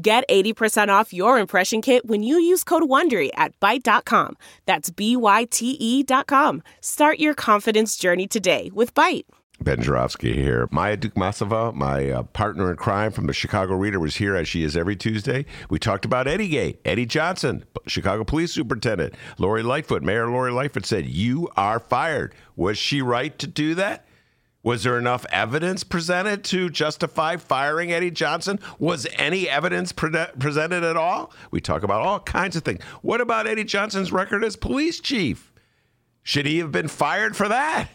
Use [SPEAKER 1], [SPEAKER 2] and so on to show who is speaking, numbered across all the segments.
[SPEAKER 1] Get 80% off your impression kit when you use code WONDERY at Byte.com. That's B-Y-T-E dot com. Start your confidence journey today with Byte.
[SPEAKER 2] Ben Joravsky here. Maya Dukmasova, my uh, partner in crime from the Chicago Reader, was here as she is every Tuesday. We talked about Eddie Gate, Eddie Johnson, Chicago Police Superintendent, Lori Lightfoot. Mayor Lori Lightfoot said, You are fired. Was she right to do that? Was there enough evidence presented to justify firing Eddie Johnson? Was any evidence pre- presented at all? We talk about all kinds of things. What about Eddie Johnson's record as police chief? Should he have been fired for that?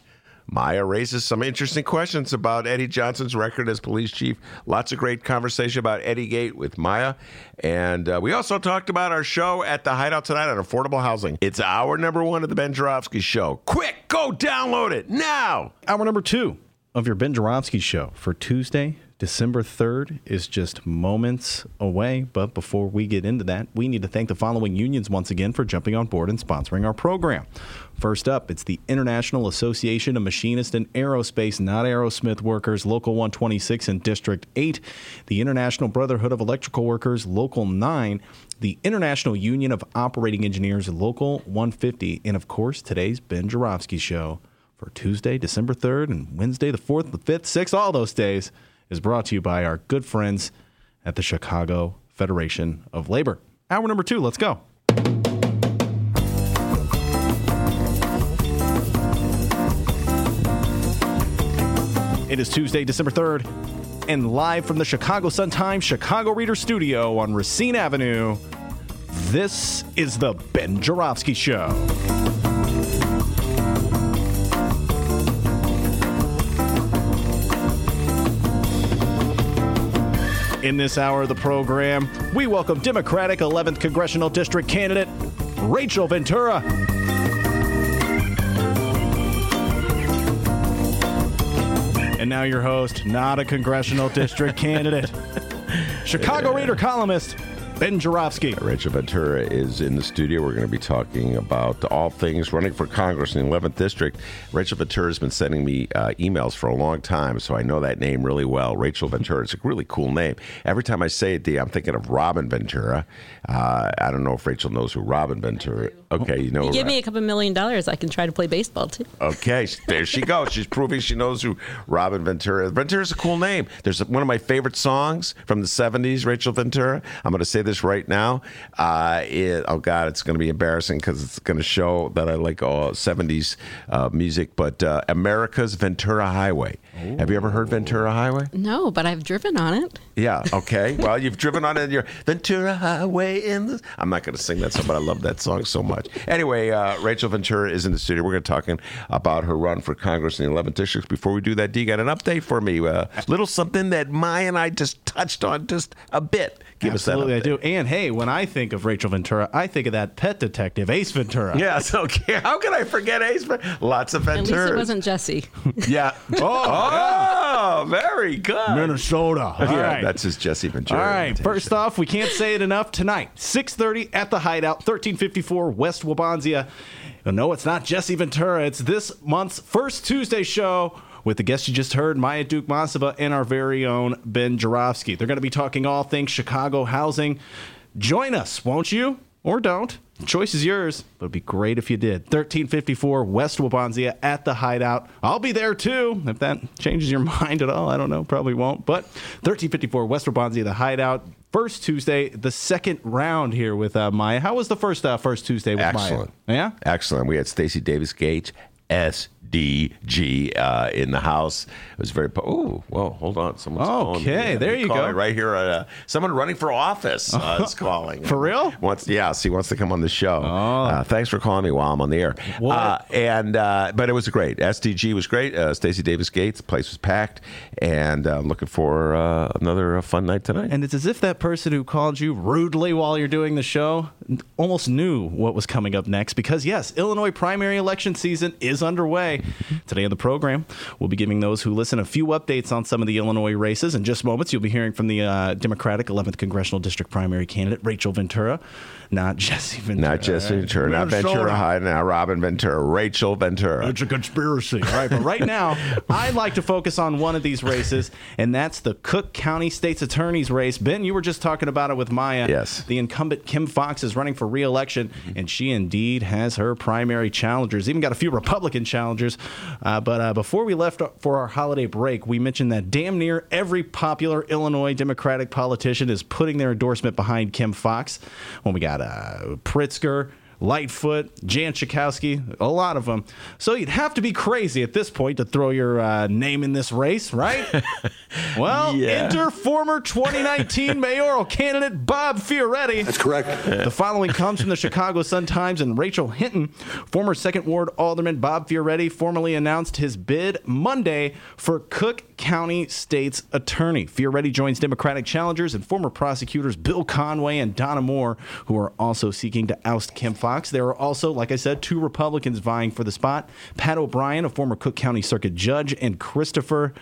[SPEAKER 2] Maya raises some interesting questions about Eddie Johnson's record as police chief. Lots of great conversation about Eddie Gate with Maya. And uh, we also talked about our show at the Hideout tonight on affordable housing. It's our number one of the Ben Joravsky Show. Quick, go download it now.
[SPEAKER 3] Hour number two of your Ben Joravsky Show for Tuesday, December 3rd is just moments away. But before we get into that, we need to thank the following unions once again for jumping on board and sponsoring our program. First up, it's the International Association of Machinists and Aerospace Not Aerosmith Workers, Local 126 in District 8, the International Brotherhood of Electrical Workers, Local 9, the International Union of Operating Engineers, Local 150, and of course, today's Ben Joravsky Show for Tuesday, December 3rd, and Wednesday, the 4th, the 5th, 6th, all those days is brought to you by our good friends at the Chicago Federation of Labor. Hour number two, let's go. It is Tuesday, December 3rd, and live from the Chicago Sun-Times Chicago Reader Studio on Racine Avenue, this is the Ben Joravsky Show. In this hour of the program, we welcome Democratic 11th Congressional District candidate Rachel Ventura. And now your host, not a congressional district candidate, Chicago Reader columnist Ben Joravsky.
[SPEAKER 2] Rachel Ventura is in the studio. We're going to be talking about all things running for Congress in the 11th District. Rachel Ventura has been sending me uh, emails for a long time, so I know that name really well. Rachel Ventura. It's a really cool name. Every time I say it, Dee, I'm thinking of Robin Ventura. Uh, I don't know if Rachel knows who Robin Ventura Okay, you know.
[SPEAKER 4] You give me a couple million dollars, I can try to play baseball too.
[SPEAKER 2] Okay, there she goes. She's proving she knows who Robin Ventura is. Ventura's a cool name. There's one of my favorite songs from the 70s, Rachel Ventura. I'm going to say this right now. Uh, it, oh, God, it's going to be embarrassing because it's going to show that I like all 70s uh, music, but uh, America's Ventura Highway. Ooh. Have you ever heard Ventura Highway?
[SPEAKER 4] No, but I've driven on it.
[SPEAKER 2] Yeah, okay. well, you've driven on it in your Ventura Highway in the. I'm not going to sing that song, but I love that song so much. Anyway, uh, Rachel Ventura is in the studio. We're going to talking about her run for Congress in the 11th district. Before we do that, D got an update for me. A uh, little something that Maya and I just touched on just a bit.
[SPEAKER 3] Give Absolutely, I do. And hey, when I think of Rachel Ventura, I think of that pet detective, Ace Ventura.
[SPEAKER 2] Yes, okay. How can I forget Ace Ventura? Lots of Ventura. At least
[SPEAKER 4] it wasn't Jesse.
[SPEAKER 2] yeah. Oh, oh, very good.
[SPEAKER 3] Minnesota. All yeah, right.
[SPEAKER 2] that's his Jesse Ventura.
[SPEAKER 3] All right. First off, we can't say it enough tonight. 6:30 at the Hideout, 1354 West Wabansia. No, it's not Jesse Ventura. It's this month's first Tuesday show with the guest you just heard, Maya Dukmasova, and our very own Ben Joravsky. They're going to be talking all things Chicago housing. Join us, won't you? Or don't. The choice is yours, but it'd be great if you did. 1354 West Wabansia at the Hideout. I'll be there too. If that changes your mind at all, I don't know. Probably won't. But 1354 West Wabansia, the Hideout. First Tuesday, the second round here with uh, Maya. How was the first uh, first Tuesday with Maya?
[SPEAKER 2] Excellent.
[SPEAKER 3] Maya? Yeah,
[SPEAKER 2] excellent. We had Stacy Davis Gates SDG uh, in the house. It was very. Oh, well, hold on. Someone's.
[SPEAKER 3] Okay, there you go.
[SPEAKER 2] Right here, uh, someone running for office uh, is calling.
[SPEAKER 3] For real?
[SPEAKER 2] Wants, yes, he wants to come on the show. Uh, thanks for calling me while I'm on the air.
[SPEAKER 3] What?
[SPEAKER 2] Uh, and uh, but it was great. SDG was great. Uh, Stacy Davis Gates, the place was packed, and uh, I'm looking for uh, another uh, fun night tonight.
[SPEAKER 3] And it's as if that person who called you rudely while you're doing the show almost knew what was coming up next because, yes, Illinois primary election season is underway. Today on the program, we'll be giving those who listen a few updates on some of the Illinois races. In just moments, you'll be hearing from the uh, Democratic 11th Congressional District primary candidate, Rachel Ventura, not Jesse Ventura.
[SPEAKER 2] not Jesse Ventura, not
[SPEAKER 3] Minnesota.
[SPEAKER 2] Ventura High, now Robin Ventura, Rachel Ventura.
[SPEAKER 3] It's a conspiracy. All right, but right now, I'd like to focus on one of these races, and that's the Cook County State's Attorney's race. Ben, you were just talking about it with Maya.
[SPEAKER 2] Yes.
[SPEAKER 3] The incumbent Kim Foxx is running for re-election, and she indeed has her primary challengers. Even got a few Republican challengers. Uh, but uh, before we left for our holiday break, we mentioned that damn near every popular Illinois Democratic politician is putting their endorsement behind Kim Foxx. When we got uh, Pritzker. Lightfoot, Jan Schakowsky, a lot of them. So you'd have to be crazy at this point to throw your uh, name in this race, right? well,
[SPEAKER 2] Yeah.
[SPEAKER 3] enter former 2019 mayoral candidate Bob Fioretti.
[SPEAKER 5] That's correct.
[SPEAKER 3] The following comes from the Chicago Sun-Times and Rachel Hinton. Former Second Ward Alderman Bob Fioretti formally announced his bid Monday for Cook County State's Attorney. Fioretti joins Democratic challengers and former prosecutors Bill Conway and Donna More, who are also seeking to oust Kim Foxx. There are also, like I said, two Republicans vying for the spot Pat O'Brien, a former Cook County Circuit Judge, and Christopher.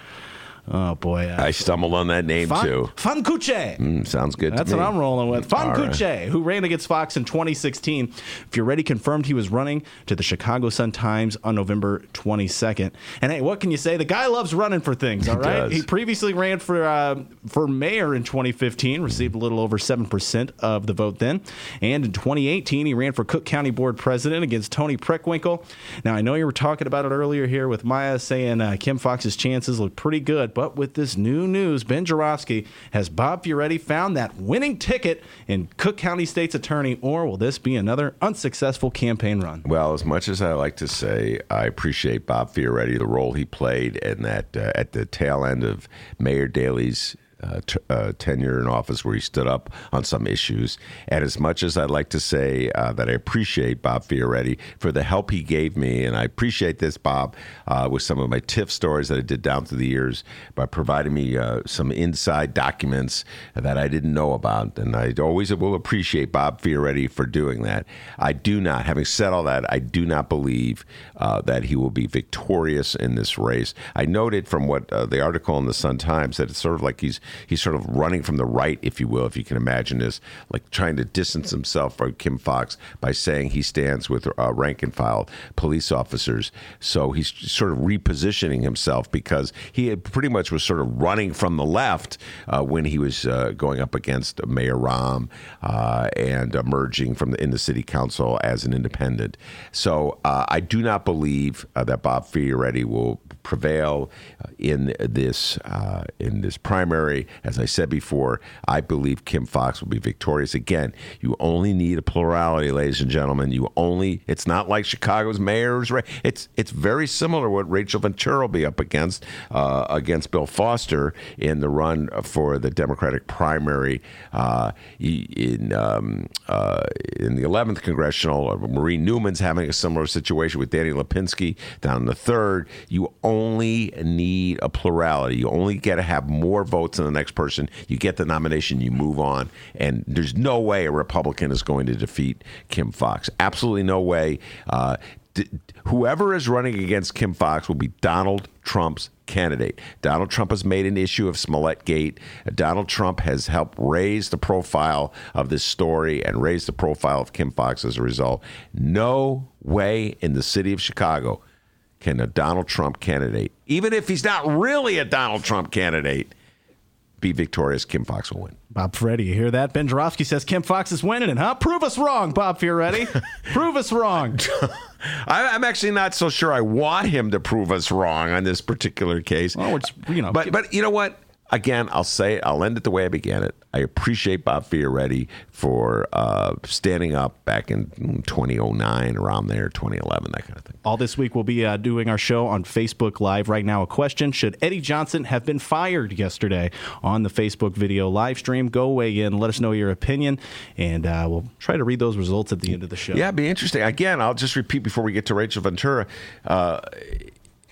[SPEAKER 3] Oh boy, uh,
[SPEAKER 2] I stumbled on that name
[SPEAKER 3] Fan-
[SPEAKER 2] too.
[SPEAKER 3] Fancucce.
[SPEAKER 2] Mm, sounds good
[SPEAKER 3] That's
[SPEAKER 2] to me.
[SPEAKER 3] what I'm rolling with.
[SPEAKER 2] All right.
[SPEAKER 3] Who ran against Foxx in 2016. Fioretti confirmed he was running to the Chicago Sun-Times on November 22nd. And hey, what can you say? The guy loves running for things, all right?
[SPEAKER 2] does.
[SPEAKER 3] He previously ran for uh, for mayor in 2015, received a little over 7% of the vote then. And in 2018, he ran for Cook County Board President against Toni Preckwinkle. Now, I know you were talking about it earlier here with Maya saying uh, Kim Foxx's chances look pretty good, but with this new news, Ben Joravsky has Bob Fioretti found that winning ticket in Cook County State's Attorney, or will this be another unsuccessful campaign run?
[SPEAKER 2] Well, as much as I like to say, I appreciate Bob Fioretti, the role he played and that uh, at the tail end of Mayor Daley's uh, t- uh, tenure in office, where he stood up on some issues. And as much as I'd like to say uh, that I appreciate Bob Fioretti for the help he gave me, and I appreciate this, Bob, uh, with some of my TIF stories that I did down through the years by providing me uh, some inside documents that I didn't know about. And I always will appreciate Bob Fioretti for doing that. I do not, having said all that, I do not believe uh, that he will be victorious in this race. I noted from what the article in the Sun Times that it's sort of like he's he's sort of running from the right, if you will, if you can imagine this, like trying to distance himself from Kim Foxx by saying he stands with uh, rank and file police officers. So he's sort of repositioning himself because he pretty much was sort of running from the left uh, when he was uh, going up against Mayor Rahm uh, and emerging from the, in the city council as an independent. So uh, I do not believe uh, that Bob Fioretti will prevail in this in this primary. As I said before, I believe Kim Foxx will be victorious. Again, you only need a plurality, ladies and gentlemen. You only. It's not like Chicago's mayor's race. It's it's very similar what Rachel Ventura will be up against uh, against Bill Foster in the run for the Democratic primary uh, in um, uh, in the 11th congressional. Marie Newman's having a similar situation with Danny Lipinski down in the third. You only need a plurality. You only get to have more votes than the next person. You get the nomination, you move on. And there's no way a Republican is going to defeat Kim Foxx. Absolutely no way. Uh, d- whoever is running against Kim Foxx will be Donald Trump's candidate. Donald Trump has made an issue of Smollett Gate. Donald Trump has helped raise the profile of this story and raise the profile of Kim Foxx as a result. No way in the city of Chicago can a Donald Trump candidate, even if he's not really a Donald Trump candidate, be victorious. Kim Foxx will win.
[SPEAKER 3] Bob Fioretti, you hear that? Ben Joravsky says Kim Foxx is winning, and huh? Prove us wrong, Bob Fioretti. Prove us wrong.
[SPEAKER 2] I'm actually not so sure I want him to prove us wrong on this particular case.
[SPEAKER 3] Well, it's, you know,
[SPEAKER 2] but but you know what? Again, I'll say it. I'll end it the way I began it. I appreciate Bob Fioretti for uh, standing up back in 2009, around there, 2011, that kind of thing.
[SPEAKER 3] All this week, we'll be uh, doing our show on Facebook Live right now. A question Should Eddie Johnson have been fired yesterday on the Facebook video live stream? Go weigh in, let us know your opinion, and uh, we'll try to read those results at the end of the show.
[SPEAKER 2] Yeah, it'd be interesting. Again, I'll just repeat before we get to Rachel Ventura.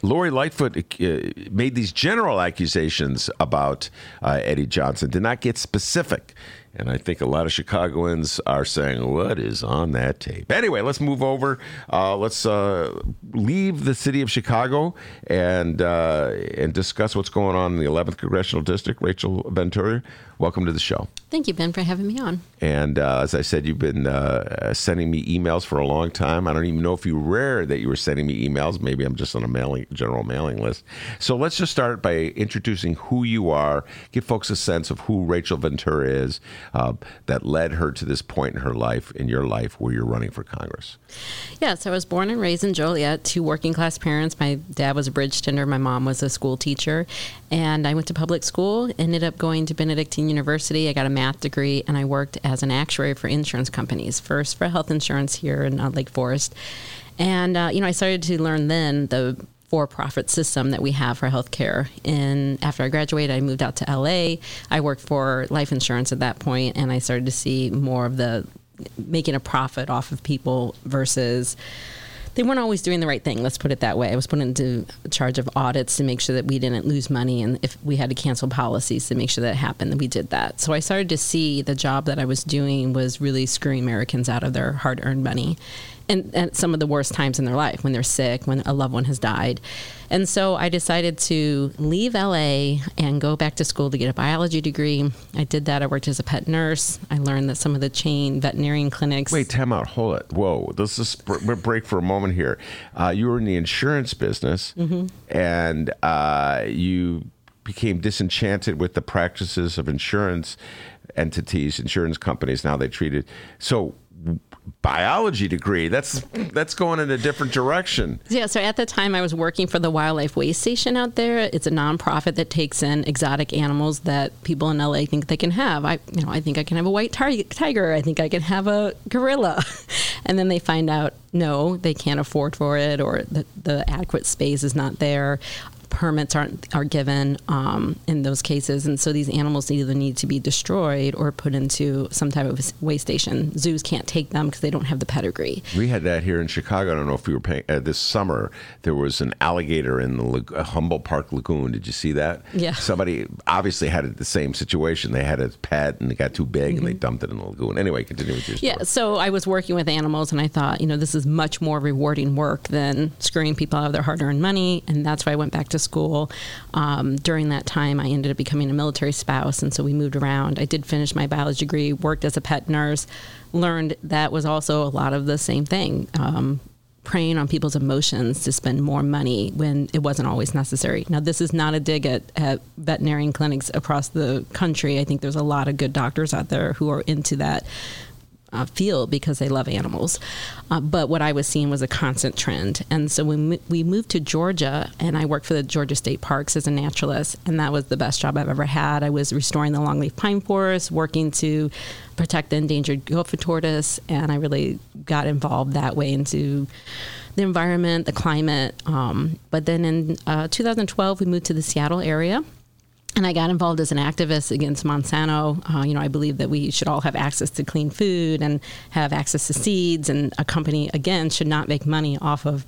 [SPEAKER 2] Lori Lightfoot uh, made these general accusations about uh, Eddie Johnson, did not get specific. And I think a lot of Chicagoans are saying, "What is on that tape?" Anyway, let's move over. Uh, let's uh, leave the city of Chicago and uh, and discuss what's going on in the 11th congressional district. Rachel Ventura, welcome to the show.
[SPEAKER 4] Thank you, Ben, for having me on.
[SPEAKER 2] And uh, as I said, you've been uh, sending me emails for a long time. I don't even know if you rare that you were sending me emails. Maybe I'm just on a mailing general mailing list. So let's just start by introducing who you are. Give folks a sense of who Rachel Ventura is uh, that led her to this point in her life, in your life, where you're running for Congress.
[SPEAKER 4] Yes, I was born and raised in Joliet to working class parents. My dad was a bridge tender. My mom was a school teacher, and I went to public school. Ended up going to Benedictine University. I got a math degree, and I worked as an actuary for insurance companies. First for health insurance here in uh, Lake Forest, and uh, you know I started to learn then the for-profit system that we have for healthcare. And after I graduated, I moved out to LA. I worked for life insurance at that point, and I started to see more of the making a profit off of people versus they weren't always doing the right thing. Let's put it that way. I was put into charge of audits to make sure that we didn't lose money, and if we had to cancel policies to make sure that happened, that we did that. So I started to see the job that I was doing was really screwing Americans out of their hard-earned money, and at some of the worst times in their life when they're sick, when a loved one has died. And so I decided to leave LA and go back to school to get a biology degree. I did that. I worked as a pet nurse. I learned that some of the chain veterinarian clinics.
[SPEAKER 2] Wait, time out. Hold it. Whoa. Let's just break for a moment here. Uh, you were in the insurance business mm-hmm. and uh, you became disenchanted with the practices of insurance entities, insurance companies, now they treated. So, biology degree. That's that's going in a different direction.
[SPEAKER 4] Yeah. So at the time, I was working for the Wildlife Waystation out there. It's a nonprofit that takes in exotic animals that people in LA think they can have. I, you know, I think I can have a white tar- tiger. I think I can have a gorilla, and then they find out no, they can't afford for it, or the, the adequate space is not there permits aren't are given um, in those cases, and so these animals either need to be destroyed or put into some type of waste station. Zoos can't take them because they don't have the pedigree.
[SPEAKER 2] We had that here in Chicago. I don't know if you were paying uh, this summer. There was an alligator in the uh, Humboldt Park Lagoon. Did you see that?
[SPEAKER 4] Yeah.
[SPEAKER 2] Somebody obviously had it the same situation. They had a pet and it got too big mm-hmm. and they mm-hmm. dumped it in the lagoon. Anyway, continue with your story.
[SPEAKER 4] Yeah. So I was working with animals and I thought, you know, this is much more rewarding work than screwing people out of their hard-earned money, and that's why I went back to school. Um, during that time, I ended up becoming a military spouse, and so we moved around. I did finish my biology degree, worked as a pet nurse, learned that was also a lot of the same thing. Um, preying on people's emotions to spend more money when it wasn't always necessary. Now, this is not a dig at, at veterinarian clinics across the country. I think there's a lot of good doctors out there who are into that uh, field because they love animals. Uh, but what I was seeing was a constant trend. And so we, we moved to Georgia, and I worked for the Georgia State Parks as a naturalist, and that was the best job I've ever had. I was restoring the longleaf pine forest, working to protect the endangered gopher tortoise, and I really got involved that way into the environment, the climate. Um, but then in uh, 2012, we moved to the Seattle area and I got involved as an activist against Monsanto. Uh, you know, I believe that we should all have access to clean food and have access to seeds, and a company again should not make money off of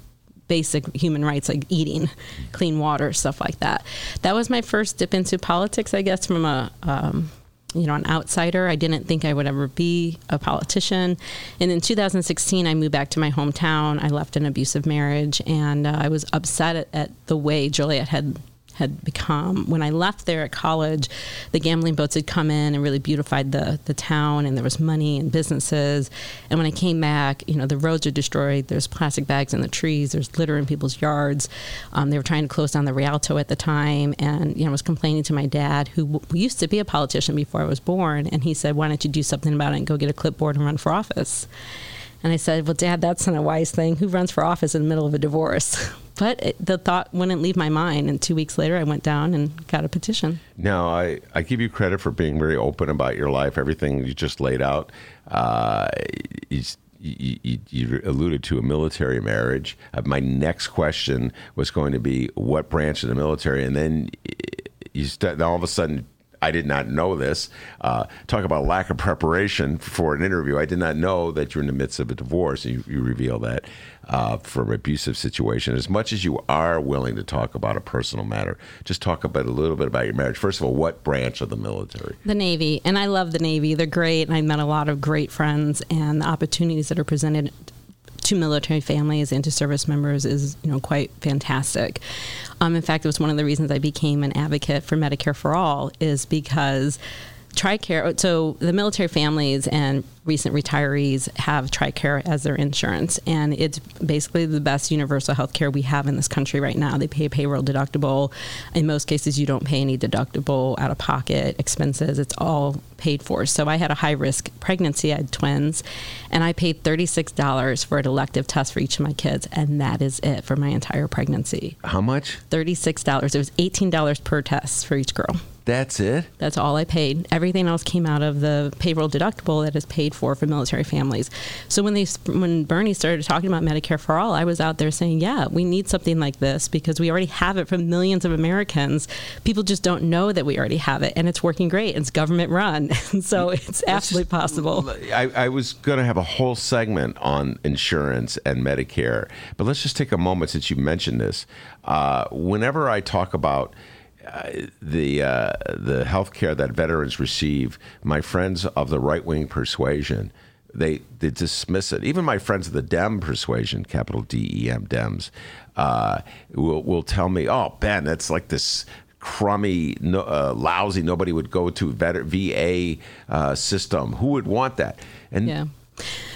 [SPEAKER 4] basic human rights like eating clean water, stuff like that. That was my first dip into politics, I guess, from a um, you know, an outsider. I didn't think I would ever be a politician. And in 2016, I moved back to my hometown. I left an abusive marriage, and uh, I was upset at, at, the way Joliet had had become. When I left there at college, the gambling boats had come in and really beautified the, the town, and there was money and businesses. And when I came back, you know, the roads are destroyed. There's plastic bags in the trees. There's litter in people's yards. Um, they were trying to close down the Rialto at the time, and you know, I was complaining to my dad, who used to be a politician before I was born, and he said, "Why don't you do something about it and go get a clipboard and run for office?" And I said, Well, Dad, that's not a wise thing. Who runs for office in the middle of a divorce? but it, the thought wouldn't leave my mind. And two weeks later, I went down and got a petition.
[SPEAKER 2] Now, I, I give you credit for being very open about your life, everything you just laid out. Uh, you, you, you, alluded to a military marriage. Uh, my next question was going to be what branch of the military, and then you st- all of a sudden I did not know this. Uh, talk about lack of preparation for an interview. I did not know that you're in the midst of a divorce. You, you reveal that uh, from an abusive situation. As much as you are willing to talk about a personal matter, just talk about a little bit about your marriage. First of all, what branch of the military?
[SPEAKER 4] The Navy, and I love the Navy. They're great, and I met a lot of great friends, and the opportunities that are presented to military families and to service members is you know quite fantastic. Um, in fact, it was one of the reasons I became an advocate for Medicare for All is because TRICARE, so the military families and recent retirees have TRICARE as their insurance, and it's basically the best universal health care we have in this country right now. They pay a payroll deductible. In most cases, you don't pay any deductible out of pocket expenses, it's all paid for. So I had a high risk pregnancy, I had twins, and I paid $36 for an elective test for each of my kids, and that is it for my entire pregnancy.
[SPEAKER 2] How much?
[SPEAKER 4] $36. It was $18 per test for each girl.
[SPEAKER 2] That's it.
[SPEAKER 4] That's all I paid. Everything else came out of the payroll deductible that is paid for for military families. So when they when Bernie started talking about Medicare for all, I was out there saying, "Yeah, we need something like this because we already have it for millions of Americans. People just don't know that we already have it, and it's working great. It's government run, so it's absolutely possible."
[SPEAKER 2] I, I was going to have a whole segment on insurance and Medicare, but let's just take a moment since you mentioned this. Uh, whenever I talk about the uh, the health care that veterans receive, my friends of the right wing persuasion, they they dismiss it. Even my friends of the Dem persuasion, capital D E M Dems, uh, will will tell me, "Oh, Ben, that's like this." crummy, no, uh, lousy, nobody would go to vet- VA uh, system. Who would want that?
[SPEAKER 4] And yeah.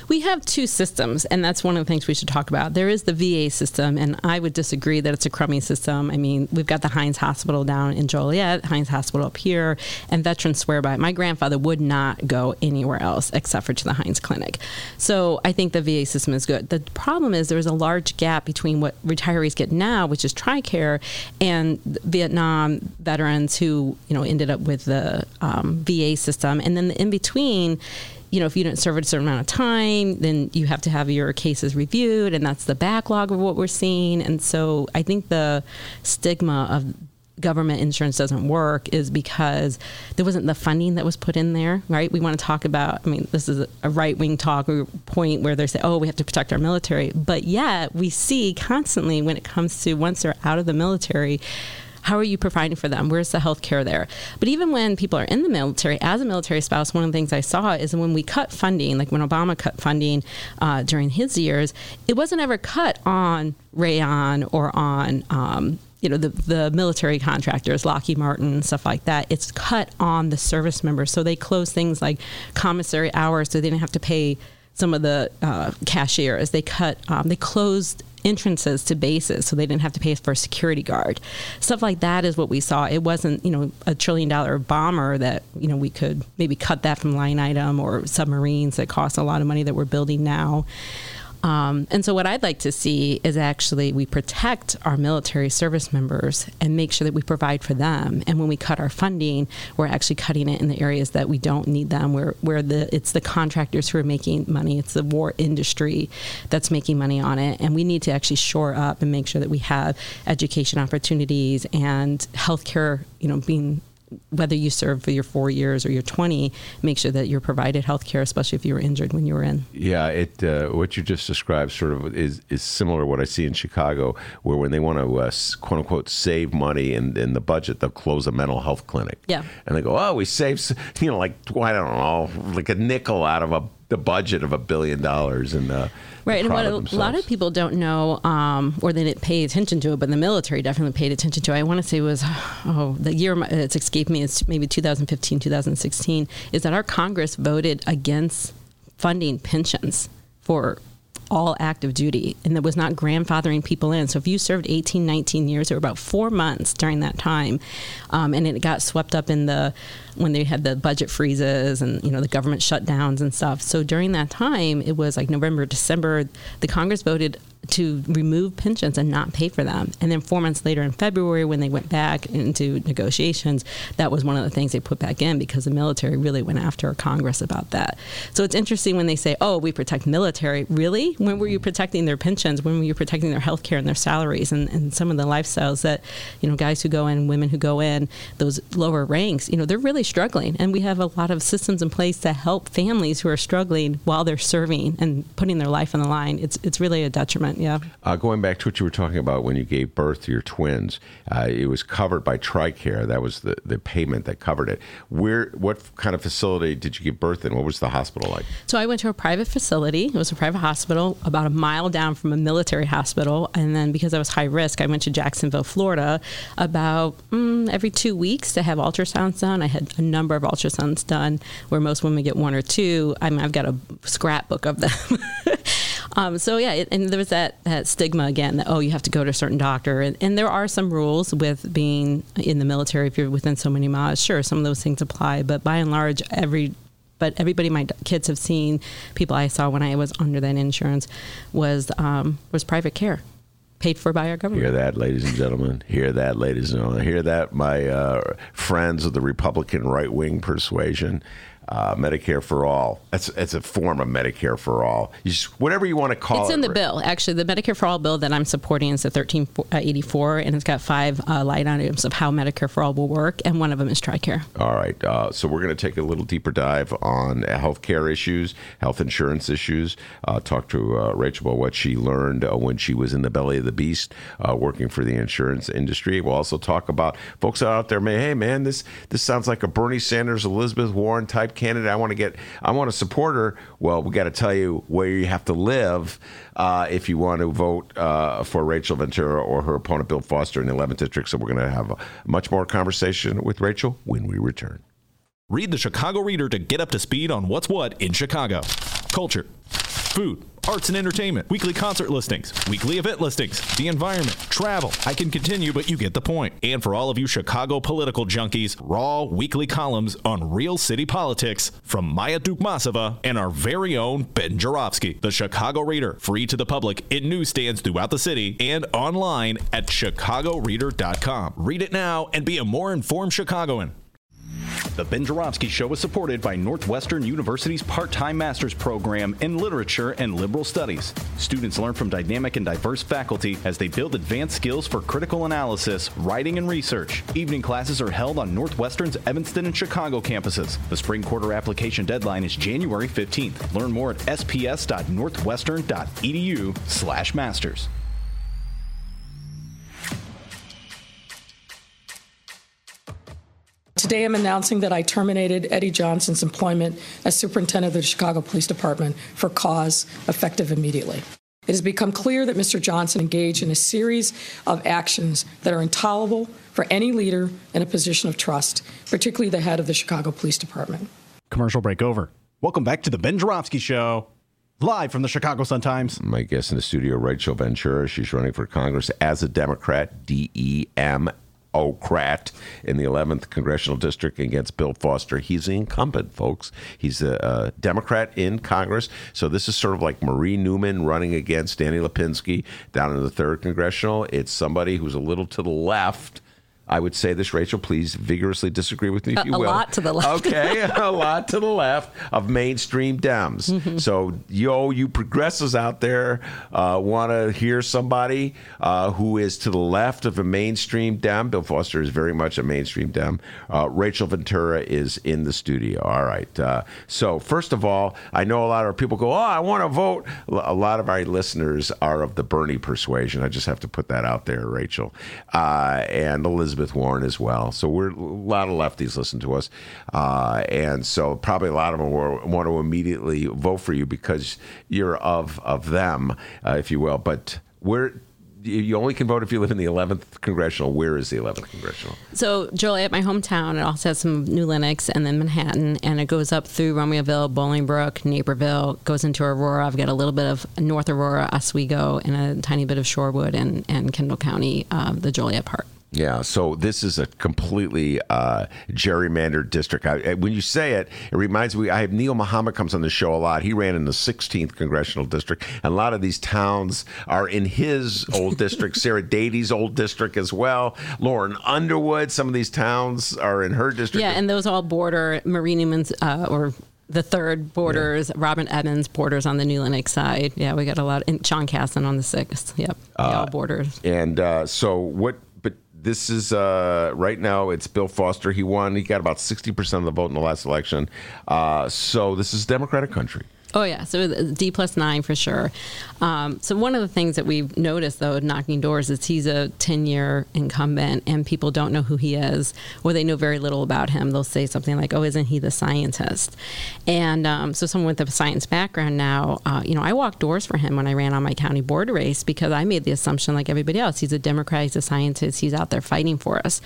[SPEAKER 4] We have two systems, and that's one of the things we should talk about. There is the VA system, and I would disagree that it's a crummy system. I mean, we've got the Hines Hospital down in Joliet, Hines Hospital up here, and veterans swear by it. My grandfather would not go anywhere else except for to the Hines Clinic. So I think the VA system is good. The problem is there's a large gap between what retirees get now, which is TRICARE, and Vietnam veterans who you know ended up with the um, VA system, and then the in between you know, if you didn't serve a certain amount of time, then you have to have your cases reviewed, and that's the backlog of what we're seeing. And so I think the stigma of government insurance doesn't work is because there wasn't the funding that was put in there, right? We want to talk about, I mean, this is a right wing talk point where they say, oh, we have to protect our military. But yet we see constantly when it comes to once they're out of the military, how are you providing for them? Where's the health care there? But even when people are in the military, as a military spouse, one of the things I saw is when we cut funding, like when Obama cut funding uh, during his years, it wasn't ever cut on Raytheon or on um, you know the the military contractors, Lockheed Martin, and stuff like that. It's cut on the service members, so they close things like commissary hours, so they didn't have to pay some of the uh, cashiers. They cut, um, they closed entrances to bases so they didn't have to pay for a security guard. Stuff like that is what we saw. It wasn't, you know, a trillion dollar bomber that, you know, we could maybe cut that from line item or submarines that cost a lot of money that we're building now. Um, and so, what I'd like to see is actually we protect our military service members and make sure that we provide for them. And when we cut our funding, we're actually cutting it in the areas that we don't need them, where where the it's the contractors who are making money, it's the war industry that's making money on it, and we need to actually shore up and make sure that we have education opportunities and healthcare, you know, being whether you serve for your four years or your 20, make sure that you're provided health care, especially if you were injured when you were in.
[SPEAKER 2] Yeah, it uh, what you just described sort of is, is similar to what I see in Chicago, where when they want to, uh, quote unquote, save money in, in the budget, they'll close a mental health clinic.
[SPEAKER 4] Yeah.
[SPEAKER 2] And they go, oh, we saved, you know, like, I don't know, like a nickel out of a the budget of a billion dollars and uh,
[SPEAKER 4] right and what a lot of people don't know um, or they didn't pay attention to it but the military definitely paid attention to it. I want to say was oh the year it's escaped me it's maybe 2015 2016 is that our congress voted against funding pensions for all active duty and that was not grandfathering people in. So if you served 18, 19 years, there were about four months during that time, um, and it got swept up in the when they had the budget freezes and you know the government shutdowns and stuff. So during that time, it was like November, December. The Congress voted to remove pensions and not pay for them. And then four months later in February, when they went back into negotiations, that was one of the things they put back in because the military really went after Congress about that. So it's interesting when they say, oh, we protect military. Really? When were you protecting their pensions? When were you protecting their health care and their salaries and, and some of the lifestyles that, you know, guys who go in, women who go in, those lower ranks, you know, they're really struggling. And we have a lot of systems in place to help families who are struggling while they're serving and putting their life on the line. It's, it's really a detriment, yeah.
[SPEAKER 2] Uh, going back to what you were talking about when you gave birth to your twins, uh, it was covered by TRICARE. That was the, the payment that covered it. Where, what kind of facility did you give birth in? What was the hospital like?
[SPEAKER 4] So I went to a private facility. It was a private hospital about a mile down from a military hospital. And then because I was high risk, I went to Jacksonville, Florida about mm, every two weeks to have ultrasounds done. I had a number of ultrasounds done where most women get one or two. I mean, I've got a scrapbook of them. Um, so yeah, it, and there was that, that stigma again that oh you have to go to a certain doctor, and, and, there are some rules with being in the military if you're within so many miles. Sure, some of those things apply, but by and large, every but everybody my kids have seen, people I saw when I was under that insurance, was um, was private care paid for by our government.
[SPEAKER 2] Hear that, ladies and gentlemen. Hear that, ladies and gentlemen. Hear that, my uh, friends of the Republican right wing persuasion uh, Medicare for all. That's it's a form of Medicare for all. You just, whatever you want to call
[SPEAKER 4] it's
[SPEAKER 2] it.
[SPEAKER 4] It's in the bill. Actually, the Medicare for all bill that I'm supporting is the 1384, and it's got five uh, light items of how Medicare for all will work, and one of them is TRICARE.
[SPEAKER 2] All right. Uh, so we're going to take a little deeper dive on health care issues, health insurance issues. Uh, talk to uh, Rachel about what she learned uh, when she was in the belly of the beast, working for the insurance industry. We'll also talk about folks out there. May hey man, this this sounds like a Bernie Sanders, Elizabeth Warren type candidate. I want to get, I want to support her. Well, we got to tell you where you have to live uh, if you want to vote uh, for Rachel Ventura or her opponent Bill Foster in the 11th district. So we're going to have a much more conversation with Rachel when we return.
[SPEAKER 3] Read the Chicago Reader to get up to speed on what's what in Chicago. Culture, food arts and entertainment, weekly concert listings, weekly event listings, the environment, travel. I can continue, but you get the point. And for all of you Chicago political junkies, raw weekly columns on real city politics from Maya Dukmasova and our very own Ben Joravsky, The Chicago Reader, free to the public in newsstands throughout the city and online at chicagoreader.com. Read it now and be a more informed Chicagoan. The Ben Joravsky Show is supported by Northwestern University's part-time master's program in literature and liberal studies. Students learn from dynamic and diverse faculty as they build advanced skills for critical analysis, writing, and research. Evening classes are held on Northwestern's Evanston and Chicago campuses. The spring quarter application deadline is January 15th. Learn more at sps.northwestern.edu/masters.
[SPEAKER 6] Today I'm announcing that I terminated Eddie Johnson's employment as superintendent of the Chicago Police Department for cause effective immediately. It has become clear that Mr. Johnson engaged in a series of actions that are intolerable for any leader in a position of trust, particularly the head of the Chicago Police Department.
[SPEAKER 7] Commercial break over. Welcome back to the Ben Joravsky Show. Live from the Chicago Sun Times.
[SPEAKER 2] My guest in the studio, Rachel Ventura. She's running for Congress as a Democrat, D E M Ocrat in the 11th congressional district against Bill Foster. He's the incumbent, folks. He's a, a, Democrat in Congress. So this is sort of like Marie Newman running against Danny Lipinski down in the third congressional. It's somebody who's a little to the left I would say this, Rachel. Please vigorously disagree with me if
[SPEAKER 4] a,
[SPEAKER 2] you will.
[SPEAKER 4] A lot to the left.
[SPEAKER 2] Okay, a lot to the left of mainstream Dems. Mm-hmm. So, yo, you progressives out there uh, want to hear somebody uh, who is to the left of a mainstream Dem. Bill Foster is very much a mainstream Dem. Uh, Rachel Ventura is in the studio. All right. Uh, so, first of all, I know a lot of people go, "Oh, I want to vote." A lot of our listeners are of the Bernie persuasion. I just have to put that out there, Rachel, uh, and Elizabeth. Elizabeth Warren as well. So we're a lot of lefties listen to us, uh, and so probably a lot of them will, want to immediately vote for you because you're of of them, uh, if you will. But we're you only can vote if you live in the 11th congressional. Where is the 11th congressional?
[SPEAKER 4] So, Joliet, my hometown, it also has some New Lenox and then Manhattan, and it goes up through Romeoville, Bolingbrook, Naperville, goes into Aurora. I've got a little bit of North Aurora, Oswego, and a tiny bit of Shorewood and, and Kendall County, uh, the Joliet part.
[SPEAKER 2] Yeah, so this is a completely uh, gerrymandered district. I, when you say it, it reminds me. I have Neil Muhammad comes on the show a lot. He ran in the 16th congressional district, and a lot of these towns are in his old district. Sara Dady's old district as well. Lauren Underwood. Some of these towns are in her district.
[SPEAKER 4] Yeah, and those all border Marie Newman's uh, or the third borders, yeah. Robin Evans borders on the New Lenox side. Yeah, we got a lot. And Sean Casten on the sixth. Yep, uh, all borders.
[SPEAKER 2] And uh, so what? This is uh, right now. It's Bill Foster. He won. He got about sixty percent of the vote in the last election. Uh, so this is a Democratic country.
[SPEAKER 4] Oh yeah, so D plus nine for sure. Um, so one of the things that we've noticed though, knocking doors, is he's a ten-year incumbent, and people don't know who he is, or they know very little about him. They'll say something like, "Oh, isn't he the scientist?" And um, so someone with a science background now, uh, you know, I walked doors for him when I ran on my county board race because I made the assumption, like everybody else, he's a Democrat, he's a scientist, he's out there fighting for us.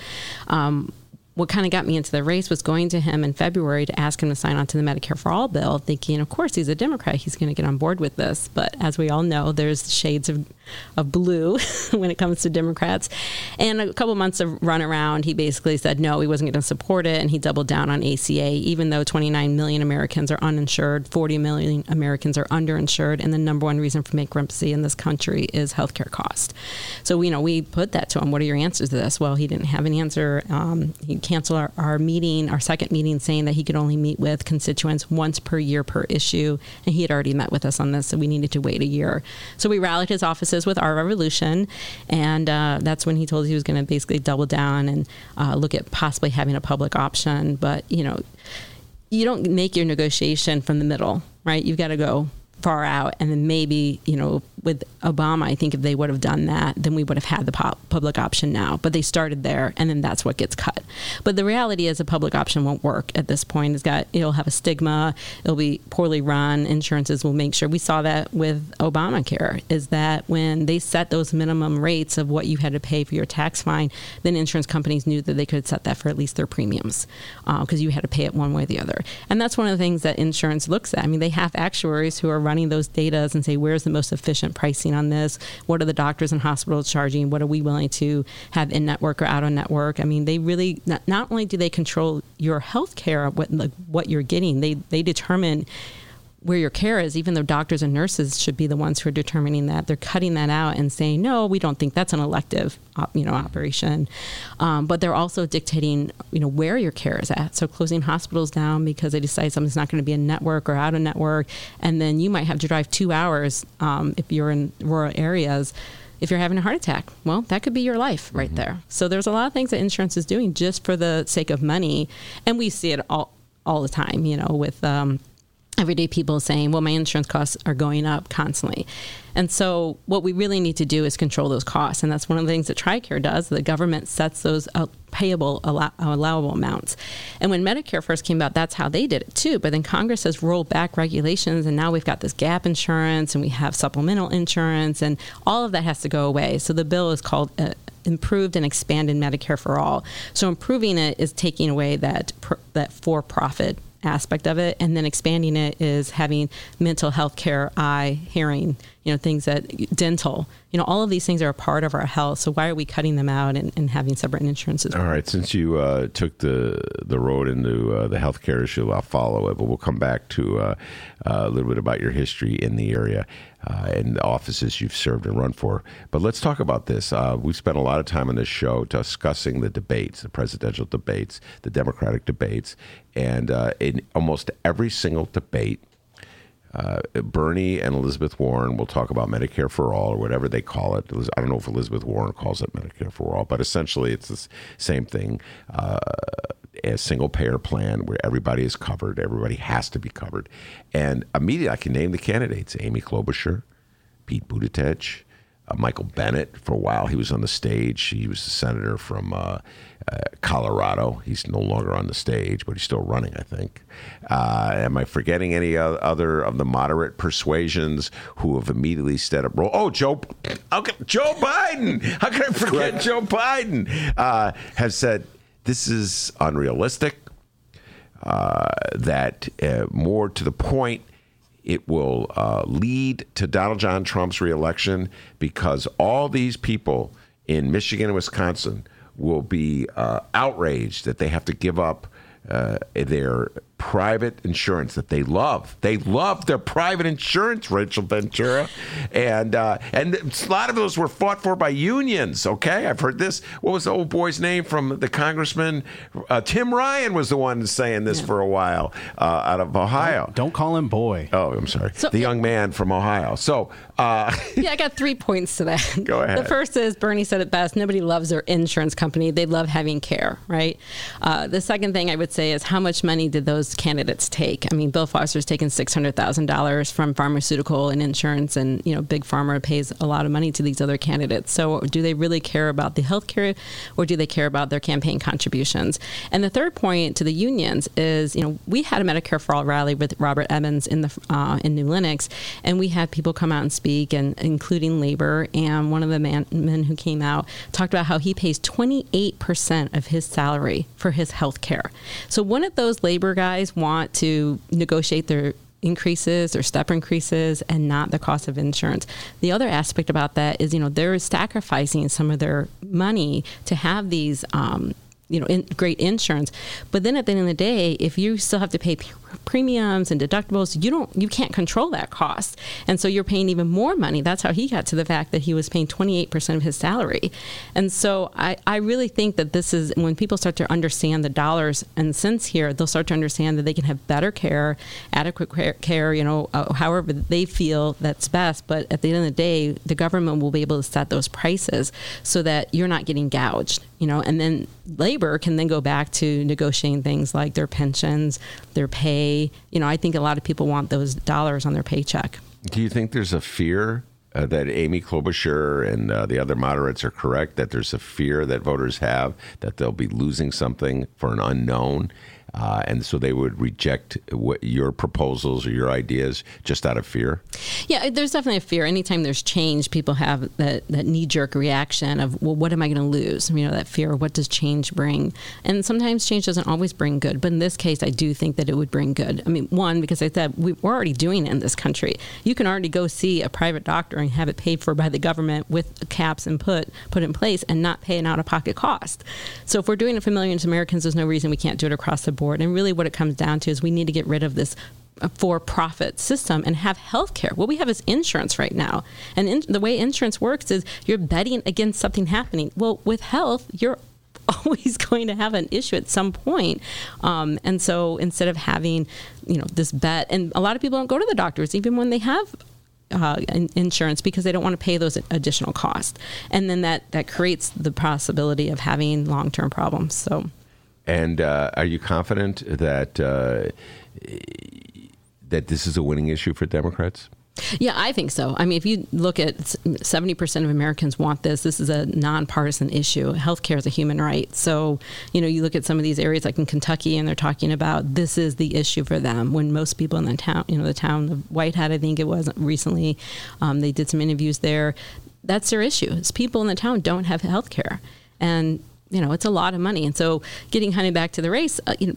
[SPEAKER 4] Um, what kind of got me into the race was going to him in February to ask him to sign on to the Medicare for All bill, thinking, of course, he's a Democrat. He's going to get on board with this. But as we all know, there's shades of of blue when it comes to Democrats. And a couple months of run around, he basically said no, he wasn't going to support it, and he doubled down on ACA, even though 29 million Americans are uninsured, 40 million Americans are underinsured, and the number one reason for bankruptcy in this country is healthcare cost. So you know, we put that to him. What are your answers to this? Well, he didn't have an answer. Um, he canceled our, our meeting, our second meeting, saying that he could only meet with constituents once per year per issue, and he had already met with us on this, so we needed to wait a year. So we rallied his offices with our revolution, and uh, that's when he told us he was going to basically double down and uh, look at possibly having a public option. But you know, you don't make your negotiation from the middle, right? You've got to go far out, and then maybe you know with Obama, I think if they would have done that, then we would have had the public option now. But they started there, and then that's what gets cut. But the reality is, a public option won't work at this point. It's got it'll have a stigma. It'll be poorly run. Insurances will make sure. We saw that with Obamacare. Is that when they set those minimum rates of what you had to pay for your tax fine, then insurance companies knew that they could set that for at least their premiums because uh, you had to pay it one way or the other. And that's one of the things that insurance looks at. I mean, they have actuaries who are running those data and say where's the most efficient pricing on this? What are the doctors and hospitals charging? What are we willing to have in network or out of network? I mean, they really not, not only do they control your health care, what like, what you're getting, they they determine where your care is, even though doctors and nurses should be the ones who are determining that, they're cutting that out and saying, no, we don't think that's an elective, you know, operation. Um, but they're also dictating, you know, where your care is at. So closing hospitals down because they decide something's not going to be a network or out of network, and then you might have to drive two hours um, if you're in rural areas if you're having a heart attack. Well, that could be your life right mm-hmm. there. So there's a lot of things that insurance is doing just for the sake of money, and we see it all all the time. You know, with um, everyday people saying, well, my insurance costs are going up constantly. And so, what we really need to do is control those costs. And that's one of the things that TRICARE does. The government sets those payable, allow- allowable amounts. And when Medicare first came out, that's how they did it too. But then Congress has rolled back regulations, and now we've got this gap insurance and we have supplemental insurance, and all of that has to go away. So, the bill is called uh, improved and expanded Medicare for all. So improving it is taking away that that for-profit aspect of it, and then expanding it is having mental health care, eye, hearing, you know, things that dental, you know, all of these things are a part of our health. So why are we cutting them out and, and having separate insurances?
[SPEAKER 2] All right, since you uh, took the the road into uh, the healthcare issue, I'll follow it, but we'll come back to uh, uh a little bit about your history in the area. Uh, and the offices you've served and run for. But let's talk about this. Uh, we've spent a lot of time on this show discussing the debates, the presidential debates, the Democratic debates, and in almost every single debate, uh, Bernie and Elizabeth Warren will talk about Medicare for all or whatever they call it. I don't know if Elizabeth Warren calls it Medicare for all, but essentially it's the same thing. Uh, a single payer plan where everybody is covered, everybody has to be covered. And immediately I can name the candidates Amy Klobuchar, Pete Buttigieg, uh, Michael Bennet. For a while, he was on the stage. He was the senator from uh, uh, Colorado. He's no longer on the stage, but he's still running, I think. Uh, am I forgetting any other of the moderate persuasions who have immediately stepped up? Role? Oh, Joe, okay, Joe Biden. How can I forget Correct. Joe Biden? Uh, has said this is unrealistic. Uh, that more to the point, it will uh, lead to Donald John Trump's reelection because all these people in Michigan and Wisconsin will be uh, outraged that they have to give up uh, their private insurance that they love. They love their private insurance, Rachel Ventura, and uh, and a lot of those were fought for by unions. Okay, I've heard this. What was the old boy's name from the congressman? Uh, Tim Ryan was the one saying this yeah. for a while uh, out of Ohio.
[SPEAKER 3] Don't, don't, call him boy.
[SPEAKER 2] Oh, I'm sorry. So, the young man from Ohio. So
[SPEAKER 4] uh, yeah, I got three points to that.
[SPEAKER 2] Go ahead.
[SPEAKER 4] The first is Bernie said it best. Nobody loves their insurance company. They love having care, right? Uh, the second thing I would say is how much money did those candidates take. I mean, Bill Foster's taken six hundred thousand dollars from pharmaceutical and insurance, and you know, big pharma pays a lot of money to these other candidates. So, do they really care about the health care, or do they care about their campaign contributions? And the third point to the unions is, you know, we had a Medicare for All rally with Robert Evans in the uh, in New Lenox, and we had people come out and speak, and including labor. And one of the man, men who came out talked about how he pays twenty eight percent of his salary for his health care. So one of those labor guys want to negotiate their increases or step increases and not the cost of insurance. The other aspect about that is, you know, they're sacrificing some of their money to have these um, you know in, great insurance but then at the end of the day if you still have to pay premiums and deductibles you don't you can't control that cost. And so you're paying even more money. That's how he got to the fact that he was paying 28% of his salary. And so I, I really think that this is when people start to understand the dollars and cents here they'll start to understand that they can have better care adequate care you know uh, however they feel that's best. But at the end of the day the government will be able to set those prices so that you're not getting gouged you know. And then labor can then go back to negotiating things like their pensions, their pay. You know, I think a lot of people want those dollars on their paycheck.
[SPEAKER 2] Do you think there's a fear uh, that Amy Klobuchar and uh, the other moderates are correct that there's a fear that voters have that they'll be losing something for an unknown uh, and so they would reject what, your proposals or your ideas just out of fear.
[SPEAKER 4] Yeah, there's definitely a fear. Anytime there's change, people have that, that knee jerk reaction of, well, what am I going to lose? You know, that fear. What does change bring? And sometimes change doesn't always bring good, but in this case, I do think that it would bring good. I mean, one because I said we, we're already doing it in this country. You can already go see a private doctor and have it paid for by the government with caps and put put in place and not pay an out of pocket cost. So if we're doing it for millions of Americans, there's no reason we can't do it across the board. And really, what it comes down to is we need to get rid of this uh, for-profit system and have health care. What we have is insurance right now, and in, the way insurance works is you're betting against something happening. Well, with health, you're always going to have an issue at some point. Um, and so instead of having, you know, this bet, and a lot of people don't go to the doctors even when they have uh, insurance because they don't want to pay those additional costs, and then that that creates the possibility of having long term problems. So.
[SPEAKER 2] And uh, are you confident that uh, that this is a winning issue for Democrats?
[SPEAKER 4] Yeah, I think so. I mean, if you look at 70% of Americans want this, this is a nonpartisan issue. Healthcare is a human right. So, you know, you look at some of these areas like in Kentucky and they're talking about this is the issue for them when most people in the town, you know, the town of Whitehead, I think it was recently, um, they did some interviews there. That's their issue. Is people in the town don't have health care. And you know, it's a lot of money. And so getting Honey back to the race, uh, you know,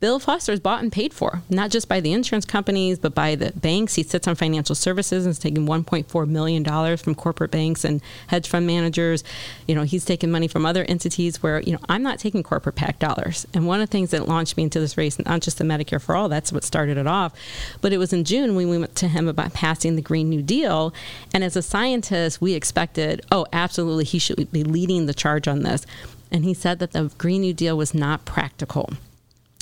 [SPEAKER 4] Bill Foster is bought and paid for, not just by the insurance companies, but by the banks. He sits on financial services and is taking $1.4 million from corporate banks and hedge fund managers. You know, he's taking money from other entities where, you know, I'm not taking corporate PAC dollars. And one of the things that launched me into this race, not just the Medicare for All, that's what started it off, but it was in June when we went to him about passing the Green New Deal. And as a scientist, we expected, oh, absolutely, he should be leading the charge on this and he said that the Green New Deal was not practical.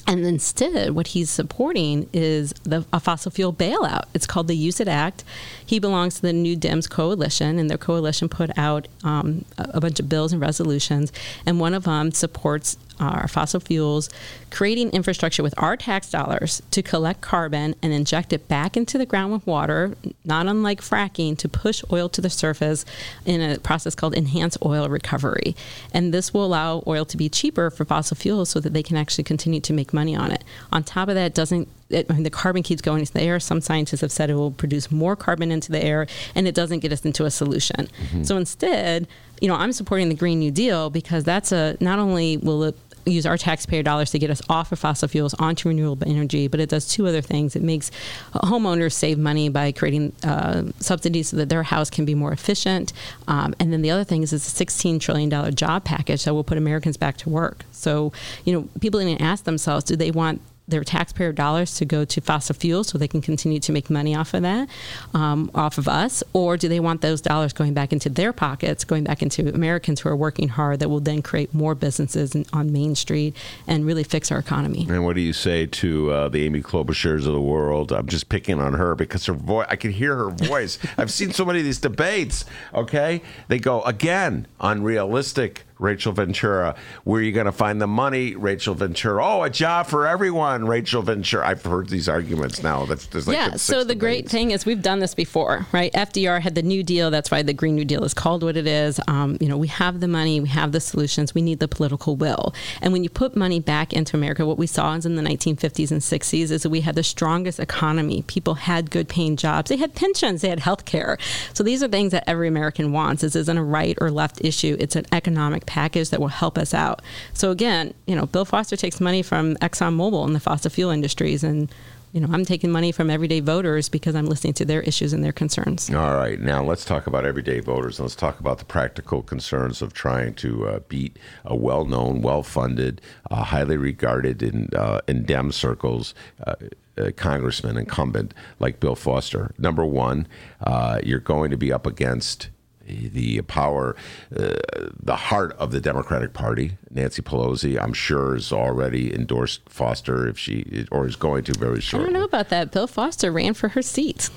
[SPEAKER 4] And instead, what he's supporting is the, a fossil fuel bailout. It's called the Use It Act. He belongs to the New Dems coalition, and their coalition put out um, a, a bunch of bills and resolutions, and one of them supports our fossil fuels, creating infrastructure with our tax dollars to collect carbon and inject it back into the ground with water, not unlike fracking, to push oil to the surface in a process called enhanced oil recovery. And this will allow oil to be cheaper for fossil fuels so that they can actually continue to make money on it. On top of that, doesn't it, I mean, the carbon keeps going into the air. Some scientists have said it will produce more carbon into the air, and it doesn't get us into a solution. Mm-hmm. So instead, you know, I'm supporting the Green New Deal because that's a not only will it use our taxpayer dollars to get us off of fossil fuels onto renewable energy, but it does two other things. It makes homeowners save money by creating uh, subsidies so that their house can be more efficient. Um, and then the other thing is it's a $16 trillion job package that will put Americans back to work. So, you know, people to ask themselves do they want their taxpayer dollars to go to fossil fuels so they can continue to make money off of that, um, off of us? Or do they want those dollars going back into their pockets, going back into Americans who are working hard that will then create more businesses in, on Main Street and really fix our economy?
[SPEAKER 2] And what do you say to uh, the Amy Klobuchars of the world? I'm just picking on her because her voice, I can hear her voice. I've seen so many of these debates, okay? They go, again, unrealistic Rachel Ventura. Where are you going to find the money, Rachel Ventura? Oh, a job for everyone, Rachel Ventura. I've heard these arguments now. That's there's like
[SPEAKER 4] yeah. So the
[SPEAKER 2] debates.
[SPEAKER 4] great thing is we've done this before, right? FDR had the New Deal. That's why the Green New Deal is called what it is. Um, you know, we have the money, we have the solutions. We need the political will. And when you put money back into America, what we saw is in the 1950s and 60s is that we had the strongest economy. People had good paying jobs. They had pensions. They had health care. So these are things that every American wants. This isn't a right or left issue. It's an economic package that will help us out. So again, you know, Bill Foster takes money from ExxonMobil and the fossil fuel industries and you know, I'm taking money from everyday voters because I'm listening to their issues and their concerns.
[SPEAKER 2] All right, now let's talk about everyday voters. And let's talk about the practical concerns of trying to uh, beat a well-known, well-funded, uh, highly regarded in uh, in Dem circles. Uh, uh, congressman incumbent like Bill Foster. Number one, uh, you're going to be up against the power, uh, the heart of the Democratic Party. Nancy Pelosi, I'm sure, has already endorsed Foster if she or is going to very shortly.
[SPEAKER 4] I don't know about that. Bill Foster ran for her seat.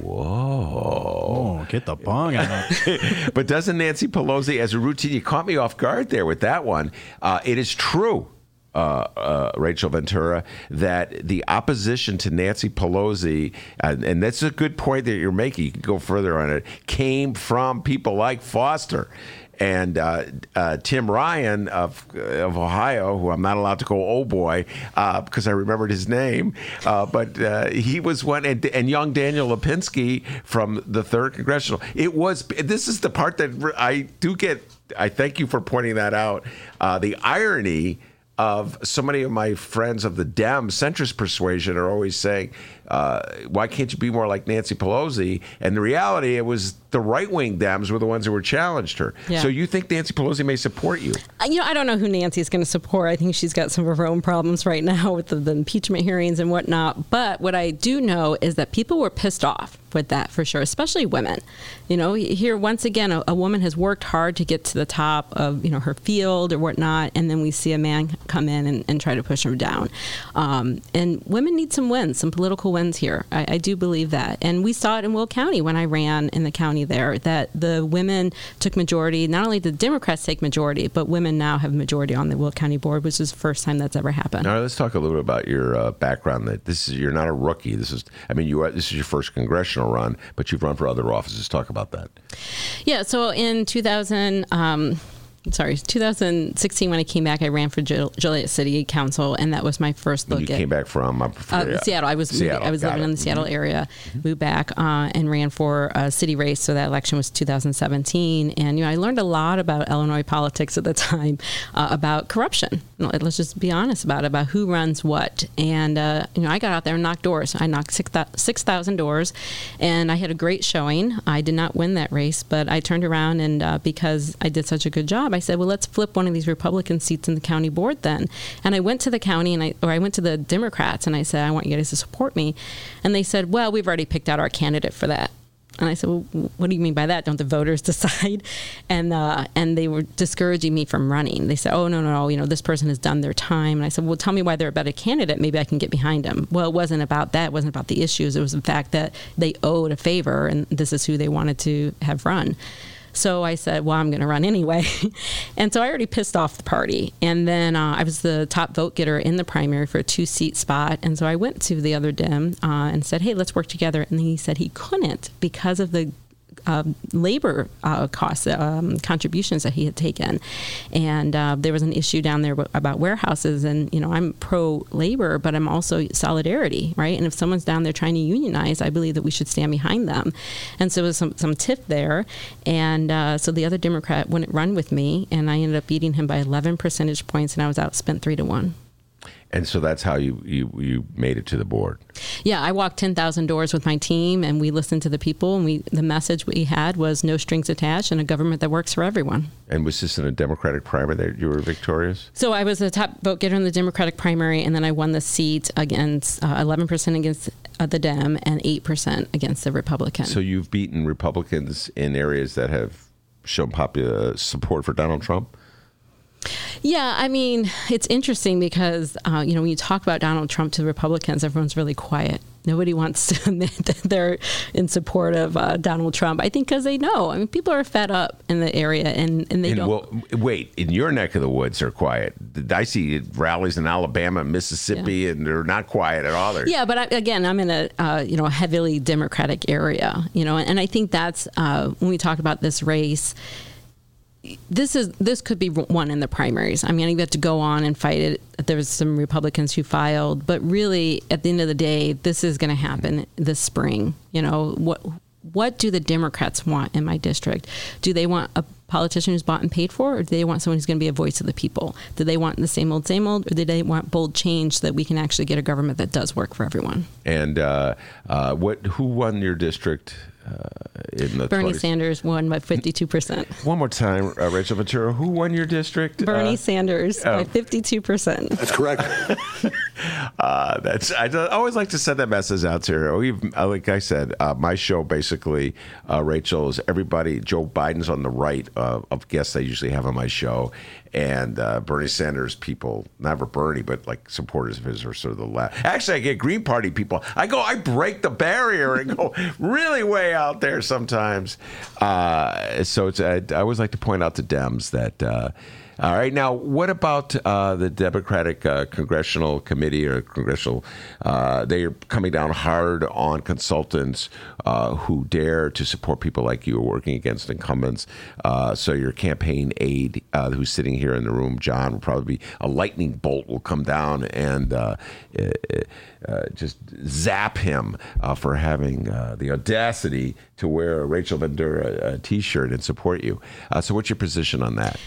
[SPEAKER 2] Whoa!
[SPEAKER 3] Oh, get the bong out!
[SPEAKER 2] but doesn't Nancy Pelosi, as a routine, you caught me off guard there with that one. Uh, it is true uh, uh, Rachel Ventura, that the opposition to Nancy Pelosi, and, that's a good point that you're making, you can go further on it, came from people like Foster. And uh, uh Tim Ryan of, of Ohio, who I'm not allowed to go, oh boy, uh, because I remembered his name, uh, but he was one, and, and, young Daniel Lipinski from the third congressional. It was. This is the part that I do get. I thank you for pointing that out. the irony of so many of my friends of the Dem centrist persuasion are always saying, uh, "Why can't you be more like Nancy Pelosi?" And the reality, it was the right wing Dems were the ones who were challenged her. Yeah. So you think Nancy Pelosi may support you?
[SPEAKER 4] Uh, you know, I don't know who Nancy is going to support. I think she's got some of her own problems right now with the, the impeachment hearings and whatnot. But what I do know is that people were pissed off with that for sure, especially women. You know, here once again, a, a, woman has worked hard to get to the top of you know her field or whatnot, and then we see a man come in and, and try to push her down. Um, and women need some wins, some political wins here. I, I, do believe that, and we saw it in Will County when I ran in the county there that the women took majority. Not only did Democrats take majority, but women now have majority on the Will County board, which is the first time that's ever happened.
[SPEAKER 2] All right, let's talk a little bit about your uh, background. That this is you're not a rookie. This is, I mean, you are, this is your first congressional run, but you've run for other offices. Talk about that.
[SPEAKER 4] Yeah. So in 2000. Um, sorry, 2016 when I came back, I ran for Joliet City Council, and that was my first look.
[SPEAKER 2] You
[SPEAKER 4] at,
[SPEAKER 2] came back from uh,
[SPEAKER 4] uh, Seattle. I was Seattle, I was living it. in the Seattle mm-hmm. area, mm-hmm. moved back uh, and ran for a city race. So that election was 2017, and you know I learned a lot about Illinois politics at the time, uh, about corruption. Let's just be honest about it, about who runs what. And uh, you know I got out there and knocked doors. I knocked 6,000 doors, and I had a great showing. I did not win that race, but I turned around and uh, because I did such a good job. I said, well, let's flip one of these Republican seats in the county board then. And I went to the county and I, or I went to the Democrats and I said, I want you guys to support me. And they said, well, we've already picked out our candidate for that. And I said, "Well, what do you mean by that? Don't the voters decide?" And uh, and they were discouraging me from running. They said, "Oh no, no, no! You know, this person has done their time." And I said, "Well, tell me why they're a better candidate. Maybe I can get behind them." Well, it wasn't about that. It wasn't about the issues. It was the fact that they owed a favor, and this is who they wanted to have run. So I said, well, I'm going to run anyway. and so I already pissed off the party. And then uh, I was the top vote getter in the primary for a two seat spot. And so I went to the other Dem uh, and said, hey, let's work together. And he said he couldn't because of the um, labor uh, costs, um, contributions that he had taken. And uh, there was an issue down there about warehouses. And, you know, I'm pro labor, but I'm also solidarity, right? And if someone's down there trying to unionize, I believe that we should stand behind them. And so there was some, some tiff there. And uh, so the other Democrat wouldn't run with me, and I ended up beating him by 11 percentage points, and I was outspent three to one.
[SPEAKER 2] And so that's how you, you, you made it to the board.
[SPEAKER 4] Yeah, I walked 10,000 doors with my team and we listened to the people and we the message we had was no strings attached and a government that works for everyone.
[SPEAKER 2] And was this in a Democratic primary that you were victorious?
[SPEAKER 4] So I was the top vote getter in the Democratic primary and then I won the seat against uh, 11% against uh, the Dem and 8% against the Republican.
[SPEAKER 2] So you've beaten Republicans in areas that have shown popular support for Donald Trump?
[SPEAKER 4] Yeah, I mean, it's interesting because, uh, you know, when you talk about Donald Trump to the Republicans, everyone's really quiet. Nobody wants to admit that they're in support of uh, Donald Trump. I think because they know. I mean, people are fed up in the area, and, and they
[SPEAKER 2] And
[SPEAKER 4] don't.
[SPEAKER 2] well, wait, in your neck of the woods, they're quiet. I see rallies in Alabama, and Mississippi, and they're not quiet at all. They're,
[SPEAKER 4] Yeah, but I, again, I'm in a uh, you know heavily Democratic area, you know, and, and I think that's uh, when we talk about this race. This is this could be one in the primaries. I mean, you have to go on and fight it. There's some Republicans who filed, but really, at the end of the day, this is going to happen this spring. You know what? What do the Democrats want in my district? Do they want a politician who's bought and paid for, or do they want someone who's going to be a voice of the people? Do they want the same old, same old, or do they want bold change so that we can actually get a government that does work for everyone?
[SPEAKER 2] And uh, uh, what? Who won your district uh, in the
[SPEAKER 4] Bernie
[SPEAKER 2] 20s?
[SPEAKER 4] Sanders won by 52%.
[SPEAKER 2] One more time, uh, Rachel Ventura. Who won your district?
[SPEAKER 4] Bernie
[SPEAKER 2] Uh,
[SPEAKER 4] Sanders
[SPEAKER 2] oh.
[SPEAKER 4] by 52%.
[SPEAKER 8] That's correct.
[SPEAKER 2] Uh, that's I always like to send that message out to her. We've, uh, like I said, uh, my show basically, uh, Rachel is everybody. Joe Biden's on the right uh, of guests I usually have on my show, and uh, Bernie Sanders people, never Bernie, but like supporters of his are sort of the left. Actually, I get Green Party people. I go, I break the barrier and go really way out there sometimes. Uh, so I, I always like to point out to Dems that. Uh, all right. Now, what about uh, the Democratic uh, Congressional Committee or Congressional? Uh, they are coming down hard on consultants uh, who dare to support people like you are working against incumbents. Uh, so your campaign aide, uh, who's sitting here in the room, John, will probably be a lightning bolt will come down and uh, uh, just zap him for having the audacity to wear a Rachel Ventura uh, T-shirt and support you. So, what's your position on that?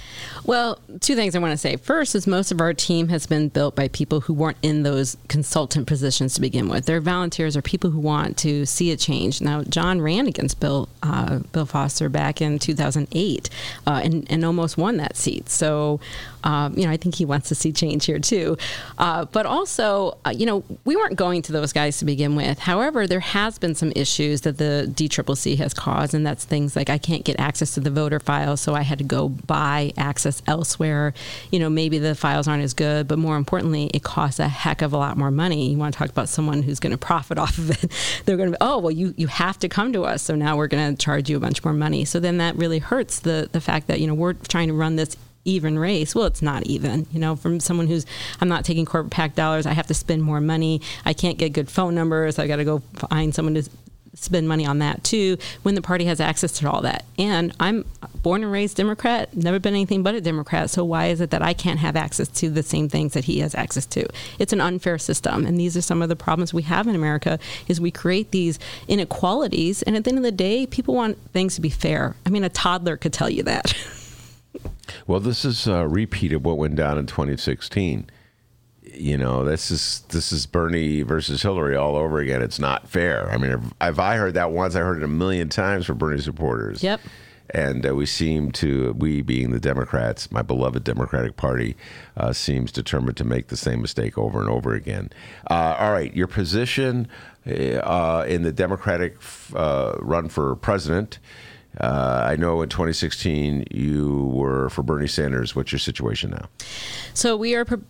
[SPEAKER 4] Well, two things I want to say. First is most of our team has been built by people who weren't in those consultant positions to begin with. They're volunteers or people who want to see a change. Now, John ran against Bill uh, Bill Foster back in 2008 uh, and, and almost won that seat. So, um, you know, I think he wants to see change here too. Uh, but also, uh, you know, we weren't going to those guys to begin with. However, there has been some issues that the DCCC has caused, and that's things like I can't get access to the voter files, so I had to go buy access elsewhere. You know, maybe the files aren't as good, but more importantly, it costs a heck of a lot more money. You want to talk about someone who's going to profit off of it? They're going to be, oh, well, you you have to come to us, so now we're going to charge you a bunch more money. So then that really hurts the the fact that you know we're trying to run this even race. Well, it's not even. You know, from someone who's I'm not taking corporate PAC dollars, I have to spend more money. I can't get good phone numbers. I got to go find someone to spend money on that too when the party has access to all that. And I'm born and raised Democrat, never been anything but a Democrat. So why is it that I can't have access to the same things that he has access to? It's an unfair system. And these are some of the problems we have in America is we create these inequalities and at the end of the day, people want things to be fair. I mean, a toddler could tell you that.
[SPEAKER 2] Well, this is a repeat of what went down in 2016. You know, this is this is Bernie versus Hillary all over again. It's not fair. I mean, if, if I heard that once, I heard it a million times for Bernie supporters.
[SPEAKER 4] Yep.
[SPEAKER 2] And uh, we seem to, we being the Democrats, my beloved Democratic Party, uh, seems determined to make the same mistake over and over again. Uh, all right, your position uh, in the Democratic uh, run for president. Uh, I know in 2016 you were for Bernie Sanders. What's your situation now?
[SPEAKER 4] So we are. Pro-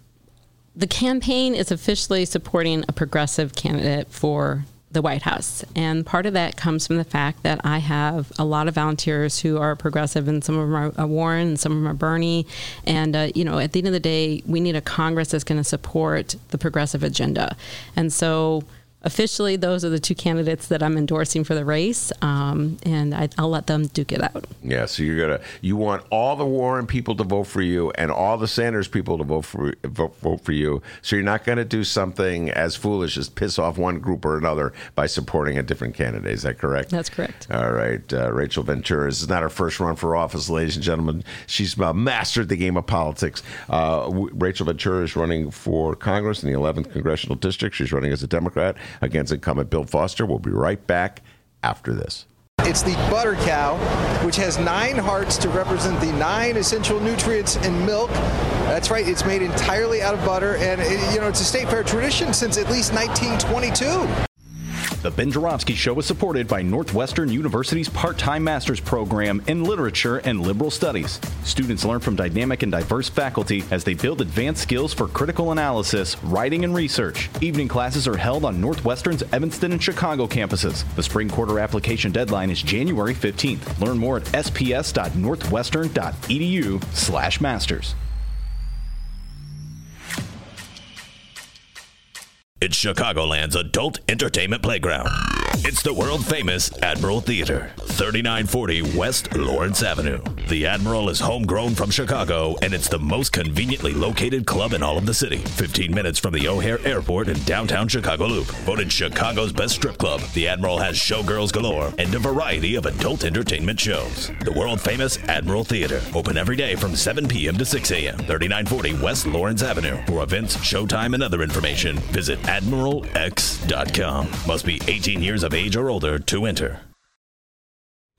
[SPEAKER 4] the campaign is officially supporting a progressive candidate for the White House, and part of that comes from the fact that I have a lot of volunteers who are progressive, and some of them are Warren, and some of them are Bernie. And uh, you know, at the end of the day, we need a Congress that's going to support the progressive agenda. And so officially, those are the two candidates that I'm endorsing for the race, um, and I, will let them duke it out.
[SPEAKER 2] Yeah, so you're gonna you want all the Warren people to vote for you and all the Sanders people to vote for vote, vote for you. So you're not going to do something as foolish as piss off one group or another by supporting a different candidate. Is that correct?
[SPEAKER 4] That's correct.
[SPEAKER 2] All right, uh, Rachel Ventura. This is not her first run for office, ladies and gentlemen. She's uh, mastered the game of politics. Uh, w- Rachel Ventura is running for Congress in the 11th congressional district. She's running as a Democrat against incumbent Bill Foster. We'll be right back after this.
[SPEAKER 8] It's the butter cow, which has nine hearts to represent the nine essential nutrients in milk. That's right, it's made entirely out of butter, and it, you know it's a state fair tradition since at least 1922.
[SPEAKER 3] The Ben Joravsky Show is supported by Northwestern University's part time master's program in literature and liberal studies. Students learn from dynamic and diverse faculty as they build advanced skills for critical analysis, writing, and research. Evening classes are held on Northwestern's Evanston and Chicago campuses. The spring quarter application deadline is January 15th. Learn more at sps.northwestern.edu/slash masters.
[SPEAKER 9] It's Chicagoland's adult entertainment playground. It's the world famous Admiral Theater, 3940 West Lawrence Avenue. The Admiral is homegrown from Chicago, and it's the most conveniently located club in all of the city. 15 minutes from the O'Hare Airport in downtown Chicago Loop. Voted Chicago's best strip club, the Admiral has showgirls galore and a variety of adult entertainment shows. The world famous Admiral Theater, open every day from 7 p.m. to 6 a.m. 3940 West Lawrence Avenue. For events, showtime, and other information, visit AdmiralX.com. Must be 18 years of age or older to enter.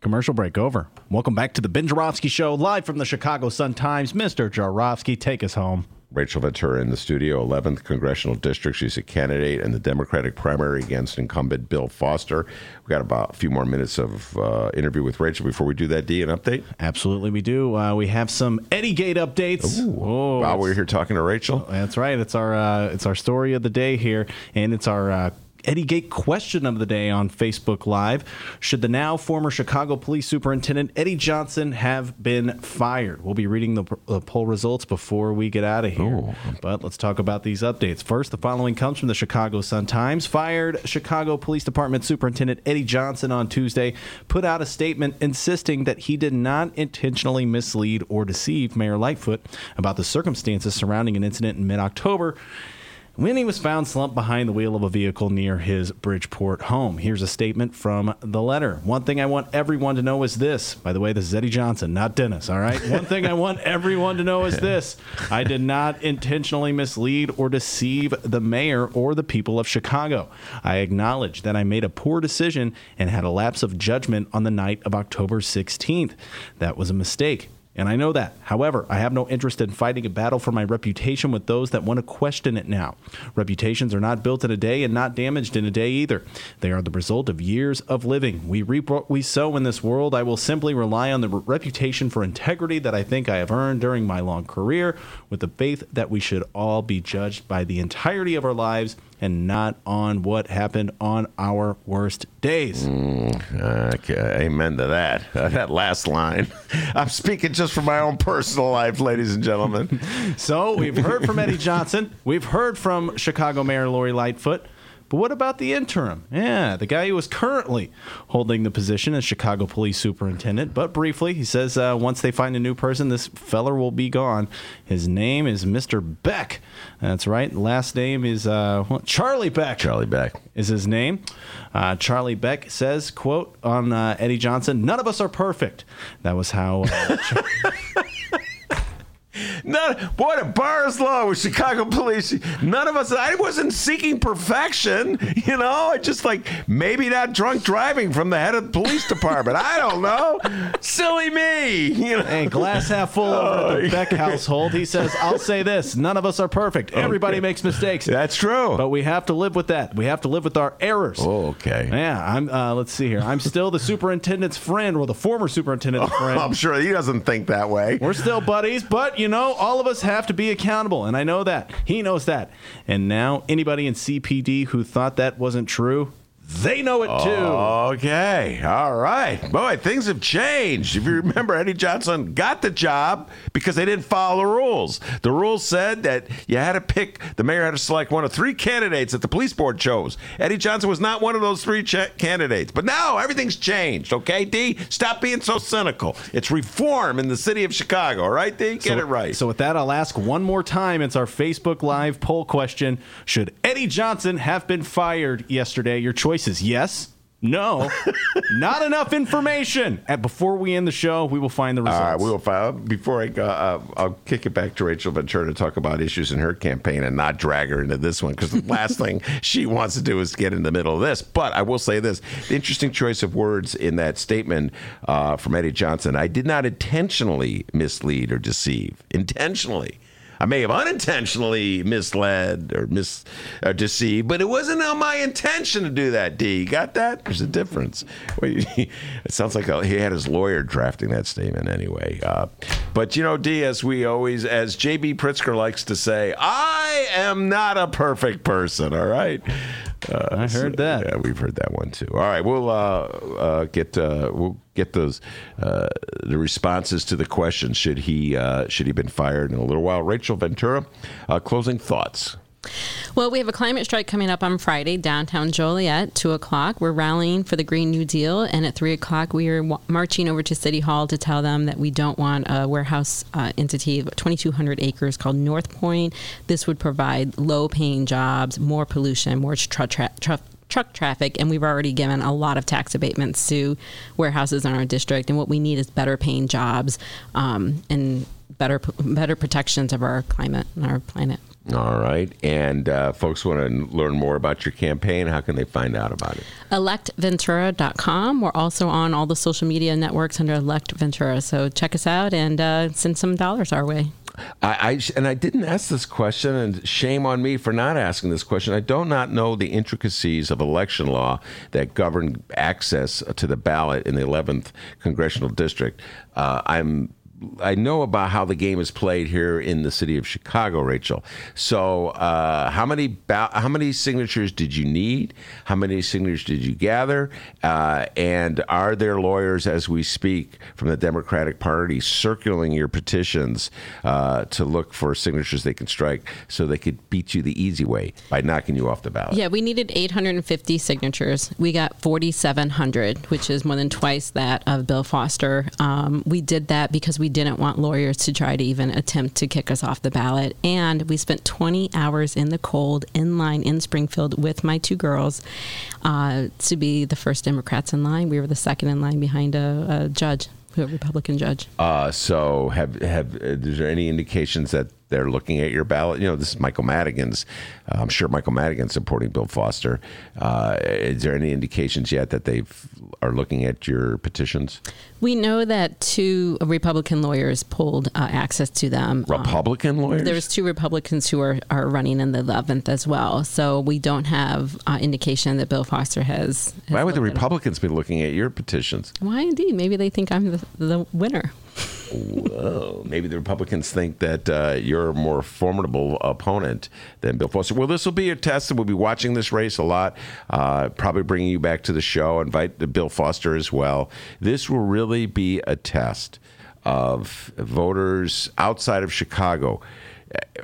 [SPEAKER 3] Commercial break over. Welcome back to the Ben Joravsky Show, live from the Chicago Sun Times. Mr. Joravsky, take us home.
[SPEAKER 2] Rachel Ventura in the studio, 11th Congressional District. She's a candidate in the Democratic primary against incumbent Bill Foster. We got about a few more minutes of uh, interview with Rachel before we do that. D, an update?
[SPEAKER 3] Absolutely, we do. Uh, we have some Eddie Gate updates.
[SPEAKER 2] Ooh. Oh, While we're here talking to Rachel,
[SPEAKER 3] that's right. It's our uh, it's our story of the day here, and it's our uh, Eddie Gate question of the day on Facebook Live. Should the now former Chicago Police Superintendent Eddie Johnson have been fired? We'll be reading the, the poll results before we get out of here. Ooh. But let's talk about these updates. First, the following comes from the Chicago Sun Times. Fired Chicago Police Department Superintendent Eddie Johnson on Tuesday put out a statement insisting that he did not intentionally mislead or deceive Mayor Lightfoot about the circumstances surrounding an incident in mid October when he was found slumped behind the wheel of a vehicle near his Bridgeport home. Here's a statement from the letter. One thing I want everyone to know is this. By the way, this is Eddie Johnson, not Dennis, all right? One thing I want everyone to know is this. I did not intentionally mislead or deceive the mayor or the people of Chicago. I acknowledge that I made a poor decision and had a lapse of judgment on the night of October 16th. That was a mistake and I know that. However, I have no interest in fighting a battle for my reputation with those that want to question it now. Reputations are not built in a day and not damaged in a day either. They are the result of years of living. We reap what we sow in this world. I will simply rely on the reputation for integrity that I think I have earned during my long career, with the faith that we should all be judged by the entirety of our lives and not on what happened on our worst days.
[SPEAKER 2] Mm, okay, amen to that. Uh, that last line. I'm speaking just from my own personal life, ladies and gentlemen.
[SPEAKER 3] so we've heard from Eddie Johnson. We've heard from Chicago Mayor Lori Lightfoot. But what about the interim? Yeah, the guy who is currently holding the position as Chicago Police Superintendent. But briefly, he says uh, once they find a new person, this feller will be gone. His name is Mr. Beck. That's right. Last name is uh, Charlie Beck.
[SPEAKER 2] Charlie Beck
[SPEAKER 3] is his name. Uh, Charlie Beck says, "quote on uh, Eddie Johnson: None of us are perfect." That was how. Uh,
[SPEAKER 2] None, boy, the bar is low with Chicago police. None of us, I wasn't seeking perfection. You know, I just like maybe not drunk driving from the head of the police department. I don't know. Silly me. You know?
[SPEAKER 3] Hey, glass half full over the Beck household. He says, I'll say this none of us are perfect. Everybody makes mistakes.
[SPEAKER 2] That's true.
[SPEAKER 3] But we have to live with that. We have to live with our errors.
[SPEAKER 2] Oh, okay.
[SPEAKER 3] Yeah, I'm, uh, let's see here. I'm still the superintendent's friend or the former superintendent's oh, friend.
[SPEAKER 2] I'm sure he doesn't think that way.
[SPEAKER 3] We're still buddies, but, you know, all of us have to be accountable, and I know that. He knows that. And now, anybody in CPD who thought that wasn't true, they know it too.
[SPEAKER 2] Okay. All right. Boy, things have changed. If you remember, Eddie Johnson got the job because they didn't follow the rules. The rules said that you had to pick, the mayor had to select one of three candidates that the police board chose. Eddie Johnson was not one of those three ch- candidates. But now everything's changed, okay, D? Stop being so cynical. It's reform in the city of Chicago, all right, D? Get
[SPEAKER 3] so,
[SPEAKER 2] it right.
[SPEAKER 3] So, with that, I'll ask one more time. It's our Facebook Live poll question Should Eddie Johnson have been fired yesterday? Your choice is yes, no, not enough information. And before we end the show, we will find the results.
[SPEAKER 2] All right, we will find. Before I go, uh, I'll kick it back to Rachel Ventura to talk about issues in her campaign and not drag her into this one because the last thing she wants to do is get in the middle of this. But I will say this: the interesting choice of words in that statement uh, from Eddie Johnson. I did not intentionally mislead or deceive. Intentionally. I may have unintentionally misled or mis or deceived, but it wasn't my intention to do that. D, you got that? There's a difference. it sounds like he had his lawyer drafting that statement anyway. Uh, but you know, D, as we always, as JB Pritzker likes to say, I am not a perfect person. All right.
[SPEAKER 3] Uh, I heard that.
[SPEAKER 2] Yeah, we've heard that one too. All right, we'll uh, uh, get uh, we'll get those uh, the responses to the questions. Should he uh, should he been fired in a little while? Rachel Ventura, closing thoughts.
[SPEAKER 4] Well, we have a climate strike coming up on Friday, downtown Joliet, 2 o'clock. We're rallying for the Green New Deal, and at 3 o'clock, we are w- marching over to City Hall to tell them that we don't want a warehouse uh, entity of 2,200 acres called North Point. This would provide low paying jobs, more pollution, more tra- truck traffic, and we've already given a lot of tax abatements to warehouses in our district. And what we need is better paying jobs um, and better better protections of our climate and our planet.
[SPEAKER 2] All right. And uh, folks want to learn more about your campaign. How can they find out about it?
[SPEAKER 4] ElectVentura.com. We're also on all the social media networks under Elect Ventura. So check us out and uh, send some dollars our way.
[SPEAKER 2] I, I, and I didn't ask this question, and shame on me for not asking this question. I do not know the intricacies of election law that govern access to the ballot in the 11th congressional district. Uh, I'm I know about how the game is played here in the city of Chicago, Rachel. So, uh, how many ba- how many signatures did you need? How many signatures did you gather? Uh, and are there lawyers, as we speak, from the Democratic Party circulating your petitions uh, to look for signatures they can strike so they could beat you the easy way by knocking you off the ballot?
[SPEAKER 4] Yeah, we needed 850 signatures. We got 4,700, which is more than twice that of Bill Foster. Um, we did that because we didn't want lawyers to try to even attempt to kick us off the ballot. And we spent 20 hours in the cold, in line in Springfield with my two girls uh, to be the first Democrats in line. We were the second in line behind a, a judge a Republican judge.
[SPEAKER 2] Uh, so, have have uh, is there any indications that they're looking at your ballot? You know, this is Michael Madigan's. Uh, I'm sure Michael Madigan's supporting Bill Foster. Uh, is there any indications yet that they are looking at your petitions?
[SPEAKER 4] We know that two Republican lawyers pulled uh, access to them.
[SPEAKER 2] Um, Republican um, lawyers?
[SPEAKER 4] There's two Republicans who are, are running in the 11th as well. So we don't have uh, indication that Bill Foster has. has
[SPEAKER 2] Why would the Republicans be looking at your petitions?
[SPEAKER 4] Why indeed? Maybe they think I'm the, the winner.
[SPEAKER 2] Whoa. Maybe the Republicans think that uh, you're a more formidable opponent than Bill Foster. Well, this will be a test, and we'll be watching this race a lot. Uh, probably bringing you back to the show. Invite Bill Foster as well. This will really be a test of voters outside of Chicago.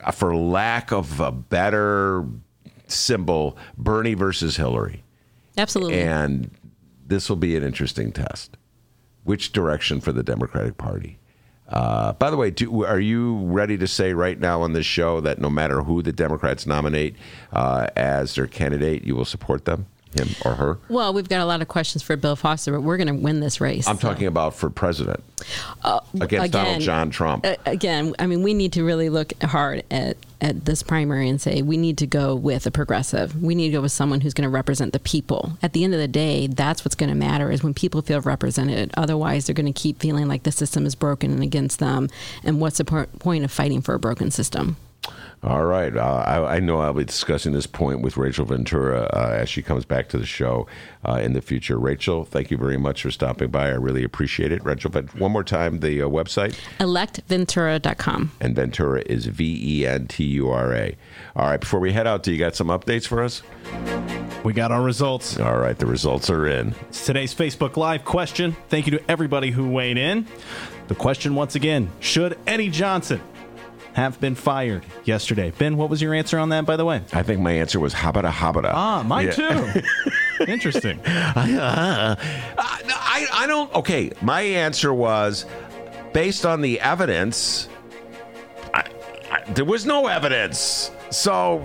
[SPEAKER 2] Uh, for lack of a better symbol, Bernie versus Hillary.
[SPEAKER 4] Absolutely.
[SPEAKER 2] And this will be an interesting test. Which direction for the Democratic Party? Uh, by the way, do, are you ready to say right now on this show that no matter who the Democrats nominate uh, as their candidate, you will support them? Him or her?
[SPEAKER 4] Well, we've got a lot of questions for Bill Foster, but we're going to win this race.
[SPEAKER 2] I'm so. talking about for president
[SPEAKER 4] uh,
[SPEAKER 2] against
[SPEAKER 4] again,
[SPEAKER 2] Donald John Trump.
[SPEAKER 4] Uh, again, I mean, we need to really look hard at at this primary and say we need to go with a progressive. We need to go with someone who's going to represent the people. At the end of the day, that's what's going to matter is when people feel represented. Otherwise, they're going to keep feeling like the system is broken and against them. And what's the point of fighting for a broken system?
[SPEAKER 2] All right. Uh, I, I, know I'll be discussing this point with Rachel Ventura uh, as she comes back to the show uh, in the future. Rachel, thank you very much for stopping by. I really appreciate it. Rachel, but one more time, the uh, website?
[SPEAKER 4] ElectVentura.com.
[SPEAKER 2] And Ventura is V E N T U R A. All right. Before we head out, do you got some updates for us?
[SPEAKER 3] We got our results.
[SPEAKER 2] All right, the results are in.
[SPEAKER 3] It's today's Facebook Live question. Thank you to everybody who weighed in. The question once again Should Eddie Johnson have been fired yesterday? Ben, what was your answer on that, by the way?
[SPEAKER 2] I think my answer was habada habada.
[SPEAKER 3] Ah, mine
[SPEAKER 2] Yeah.
[SPEAKER 3] too. Interesting.
[SPEAKER 2] Uh, I, I don't. Okay, my answer was based on the evidence. I, I, there was no evidence, so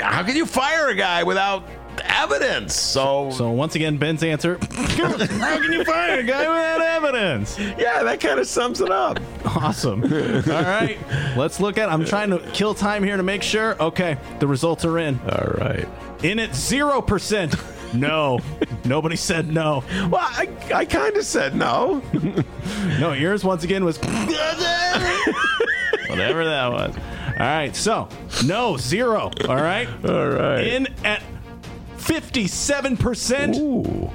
[SPEAKER 2] how can you fire a guy without evidence? So,
[SPEAKER 3] So once again, Ben's answer. How can you fire a guy without evidence?
[SPEAKER 2] yeah, that kind of sums it up.
[SPEAKER 3] Awesome. All right, let's look at. I'm trying to kill time here to make sure. Okay, the results are in.
[SPEAKER 2] All right.
[SPEAKER 3] In at zero percent. No, nobody said no.
[SPEAKER 2] Well, I, I kind of said no.
[SPEAKER 3] No, yours once again was whatever that was. All right, so no zero. All right,
[SPEAKER 2] All right.
[SPEAKER 3] in at fifty-seven percent.
[SPEAKER 2] Ooh.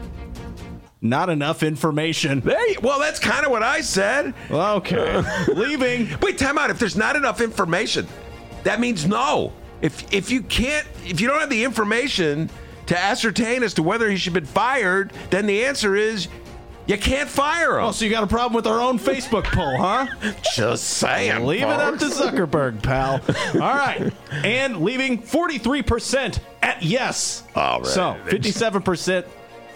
[SPEAKER 3] Not enough information.
[SPEAKER 2] You, well, that's kind of what I said.
[SPEAKER 3] Okay, leaving.
[SPEAKER 2] Wait, time out. If there's not enough information, that means no. If if you can't, if you don't have the information to ascertain as to whether he should be fired, then the answer is you can't fire him.
[SPEAKER 3] Oh, so you got a problem with our own Facebook poll, huh?
[SPEAKER 2] Just saying.
[SPEAKER 3] Leave it up to. Zuckerberg, pal. All right. And leaving 43% at yes.
[SPEAKER 2] All right.
[SPEAKER 3] So 57%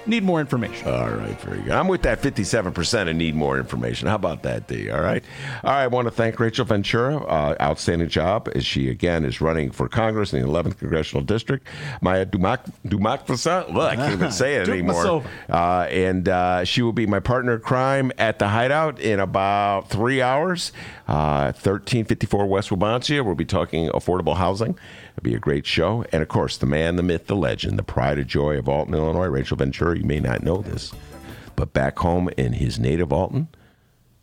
[SPEAKER 3] need more information.
[SPEAKER 2] All right, very good. I'm with that 57% and need more information. How about that, D? All right. All right. I want to thank Rachel Ventura. Uh, outstanding job as she, again, is running for Congress in the 11th Congressional District. Maya Dumak, Dumakvasa. Well, I can't even say it anymore. Uh, and uh, she will be my partner in crime at the Hideout in about three hours. Uh, 1354 West Wabansia. We'll be talking affordable housing. It'll be a great show. And of course, the man, the myth, the legend, the pride and joy of Alton, Illinois, Rachel Ventura. You may not know this, but back home in his native Alton,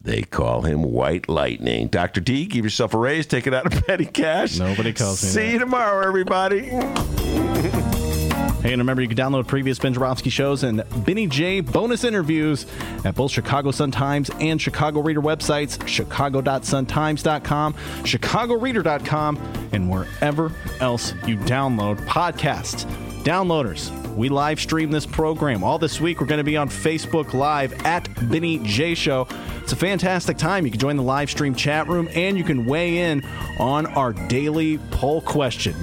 [SPEAKER 2] they call him White Lightning. Dr. D, give yourself a raise. Take it out of petty cash.
[SPEAKER 3] Nobody calls me
[SPEAKER 2] See
[SPEAKER 3] that.
[SPEAKER 2] you tomorrow, everybody.
[SPEAKER 3] Hey, and remember, you can download previous Ben Joravsky shows and Benny J bonus interviews at both Chicago Sun-Times and Chicago Reader websites, chicago.suntimes.com, chicagoreader.com, and wherever else you download podcasts. Downloaders, we live stream this program. All this week, we're going to be on Facebook Live at Benny J Show. It's a fantastic time. You can join the live stream chat room and you can weigh in on our daily poll question.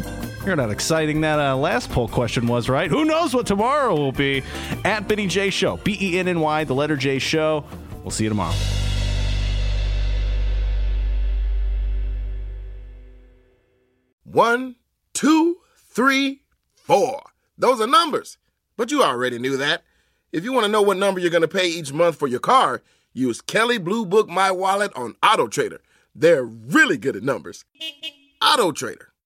[SPEAKER 3] Heard not exciting that uh, last poll question was, right? Who knows what tomorrow will be? At Benny J Show, B E N N Y, the letter J Show. We'll see you tomorrow.
[SPEAKER 10] One, two, three, four. Those are numbers. But you already knew that. If you want to know what number you're going to pay each month for your car, use Kelley Blue Book My Wallet on Auto Trader. They're really good at numbers. Auto Trader.